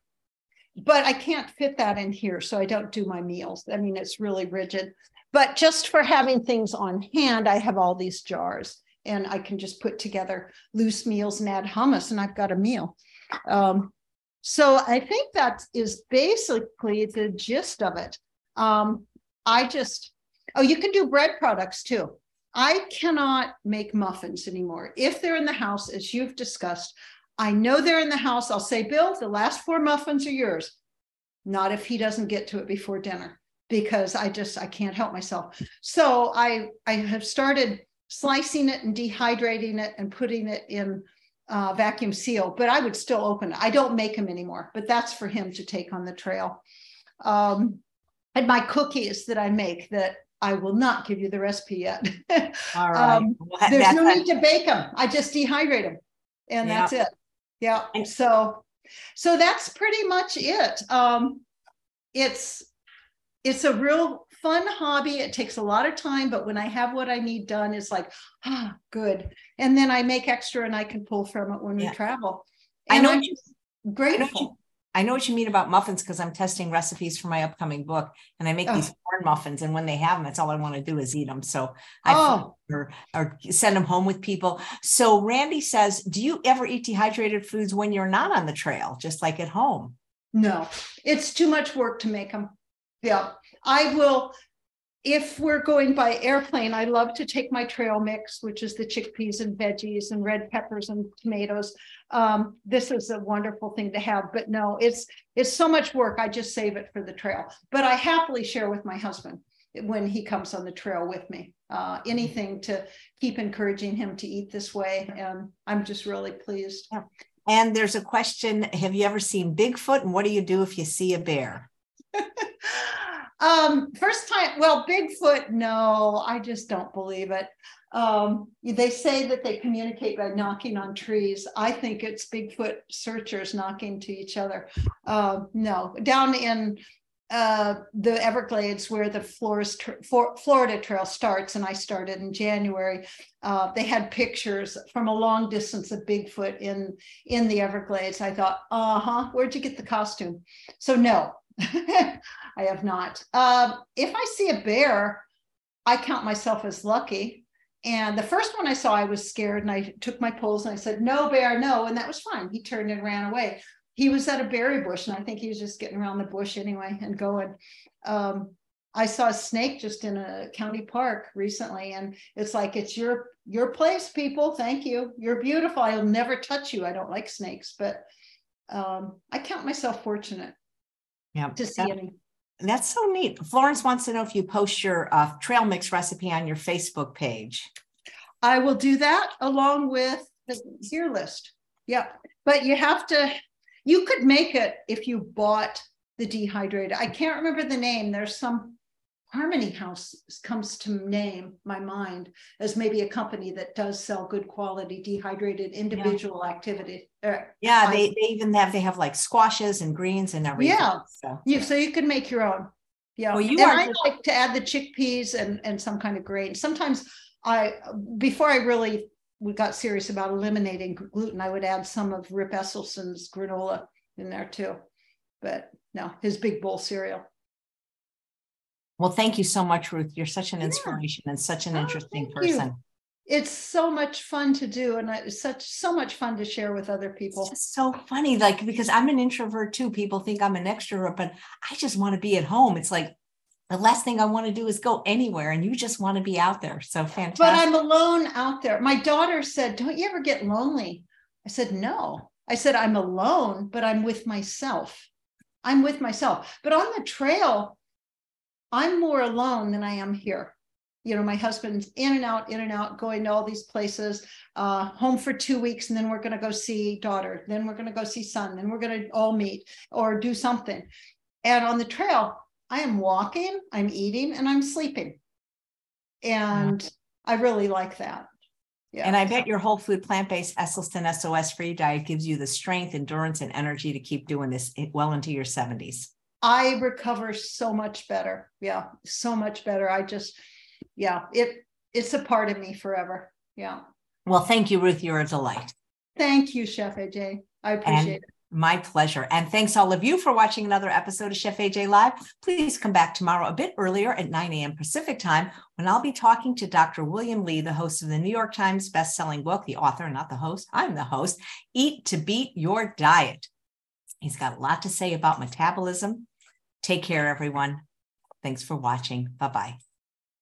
But I can't fit that in here, so I don't do my meals. I mean, it's really rigid. But just for having things on hand, I have all these jars and I can just put together loose meals and add hummus, and I've got a meal. Um, so I think that is basically the gist of it. Um, I just, oh, you can do bread products too. I cannot make muffins anymore. If they're in the house, as you've discussed, I know they're in the house. I'll say, Bill, the last four muffins are yours. Not if he doesn't get to it before dinner, because I just I can't help myself. So I I have started slicing it and dehydrating it and putting it in uh, vacuum seal, but I would still open it. I don't make them anymore, but that's for him to take on the trail. Um, and my cookies that I make that I will not give you the recipe yet. All right. um, well, there's no need to bake them. I just dehydrate them and yeah. that's it. Yeah. And so, so that's pretty much it. Um, it's, it's a real fun hobby. It takes a lot of time, but when I have what I need done, it's like, ah, good. And then I make extra and I can pull from it when yeah. we travel. And I know I'm you, grateful. I know what you mean about muffins because I'm testing recipes for my upcoming book and I make oh. these corn muffins. And when they have them, that's all I want to do is eat them. So I oh. or, or send them home with people. So Randy says, Do you ever eat dehydrated foods when you're not on the trail, just like at home? No, it's too much work to make them. Yeah. I will if we're going by airplane, I love to take my trail mix, which is the chickpeas and veggies and red peppers and tomatoes. Um, this is a wonderful thing to have, but no, it's it's so much work. I just save it for the trail. But I happily share with my husband when he comes on the trail with me. Uh, anything to keep encouraging him to eat this way, and I'm just really pleased. Yeah. And there's a question: Have you ever seen Bigfoot? And what do you do if you see a bear? Um, first time, well, Bigfoot, no, I just don't believe it. Um, they say that they communicate by knocking on trees. I think it's Bigfoot searchers knocking to each other. Uh, no, down in uh, the Everglades where the Florida Trail starts, and I started in January. Uh, they had pictures from a long distance of Bigfoot in in the Everglades. I thought, uh huh, where'd you get the costume? So no, I have not. Uh, if I see a bear, I count myself as lucky. And the first one I saw, I was scared and I took my poles and I said, No, bear, no. And that was fine. He turned and ran away. He was at a berry bush and I think he was just getting around the bush anyway and going. Um, I saw a snake just in a county park recently, and it's like it's your your place, people. Thank you. You're beautiful. I'll never touch you. I don't like snakes, but um, I count myself fortunate yeah. to see that, any. That's so neat. Florence wants to know if you post your uh, trail mix recipe on your Facebook page. I will do that along with the gear list. Yeah. But you have to, you could make it if you bought the dehydrated. I can't remember the name. There's some Harmony House comes to name my mind as maybe a company that does sell good quality dehydrated individual yeah. activity. Uh, yeah, they, they even have they have like squashes and greens and everything. Yeah, so you so you can make your own. Yeah, well, you and I just... like to add the chickpeas and and some kind of grain. Sometimes I before I really we got serious about eliminating gluten, I would add some of Rip Esselstyn's granola in there too. But no, his big bowl cereal. Well, thank you so much, Ruth. You're such an inspiration yeah. and such an oh, interesting person. You. It's so much fun to do, and it's such so much fun to share with other people. It's so funny, like because I'm an introvert too. People think I'm an extrovert, but I just want to be at home. It's like the last thing I want to do is go anywhere, and you just want to be out there. So fantastic. But I'm alone out there. My daughter said, "Don't you ever get lonely?" I said, "No." I said, "I'm alone, but I'm with myself. I'm with myself." But on the trail, I'm more alone than I am here. You know, my husband's in and out, in and out, going to all these places, uh, home for two weeks, and then we're going to go see daughter. Then we're going to go see son. Then we're going to all meet or do something. And on the trail, I am walking, I'm eating, and I'm sleeping. And. I really like that. Yeah. And I bet your whole food plant based Esselstyn SOS free diet gives you the strength, endurance, and energy to keep doing this well into your 70s. I recover so much better. Yeah, so much better. I just, yeah, it it's a part of me forever. Yeah. Well, thank you, Ruth. You're a delight. Thank you, Chef AJ. I appreciate and, it. My pleasure. And thanks all of you for watching another episode of Chef AJ Live. Please come back tomorrow a bit earlier at 9 a.m. Pacific time when I'll be talking to Dr. William Li, the host of the New York Times bestselling book, the author, not the host. I'm the host. Eat to beat your diet. He's got a lot to say about metabolism. Take care, everyone. Thanks for watching. Bye bye.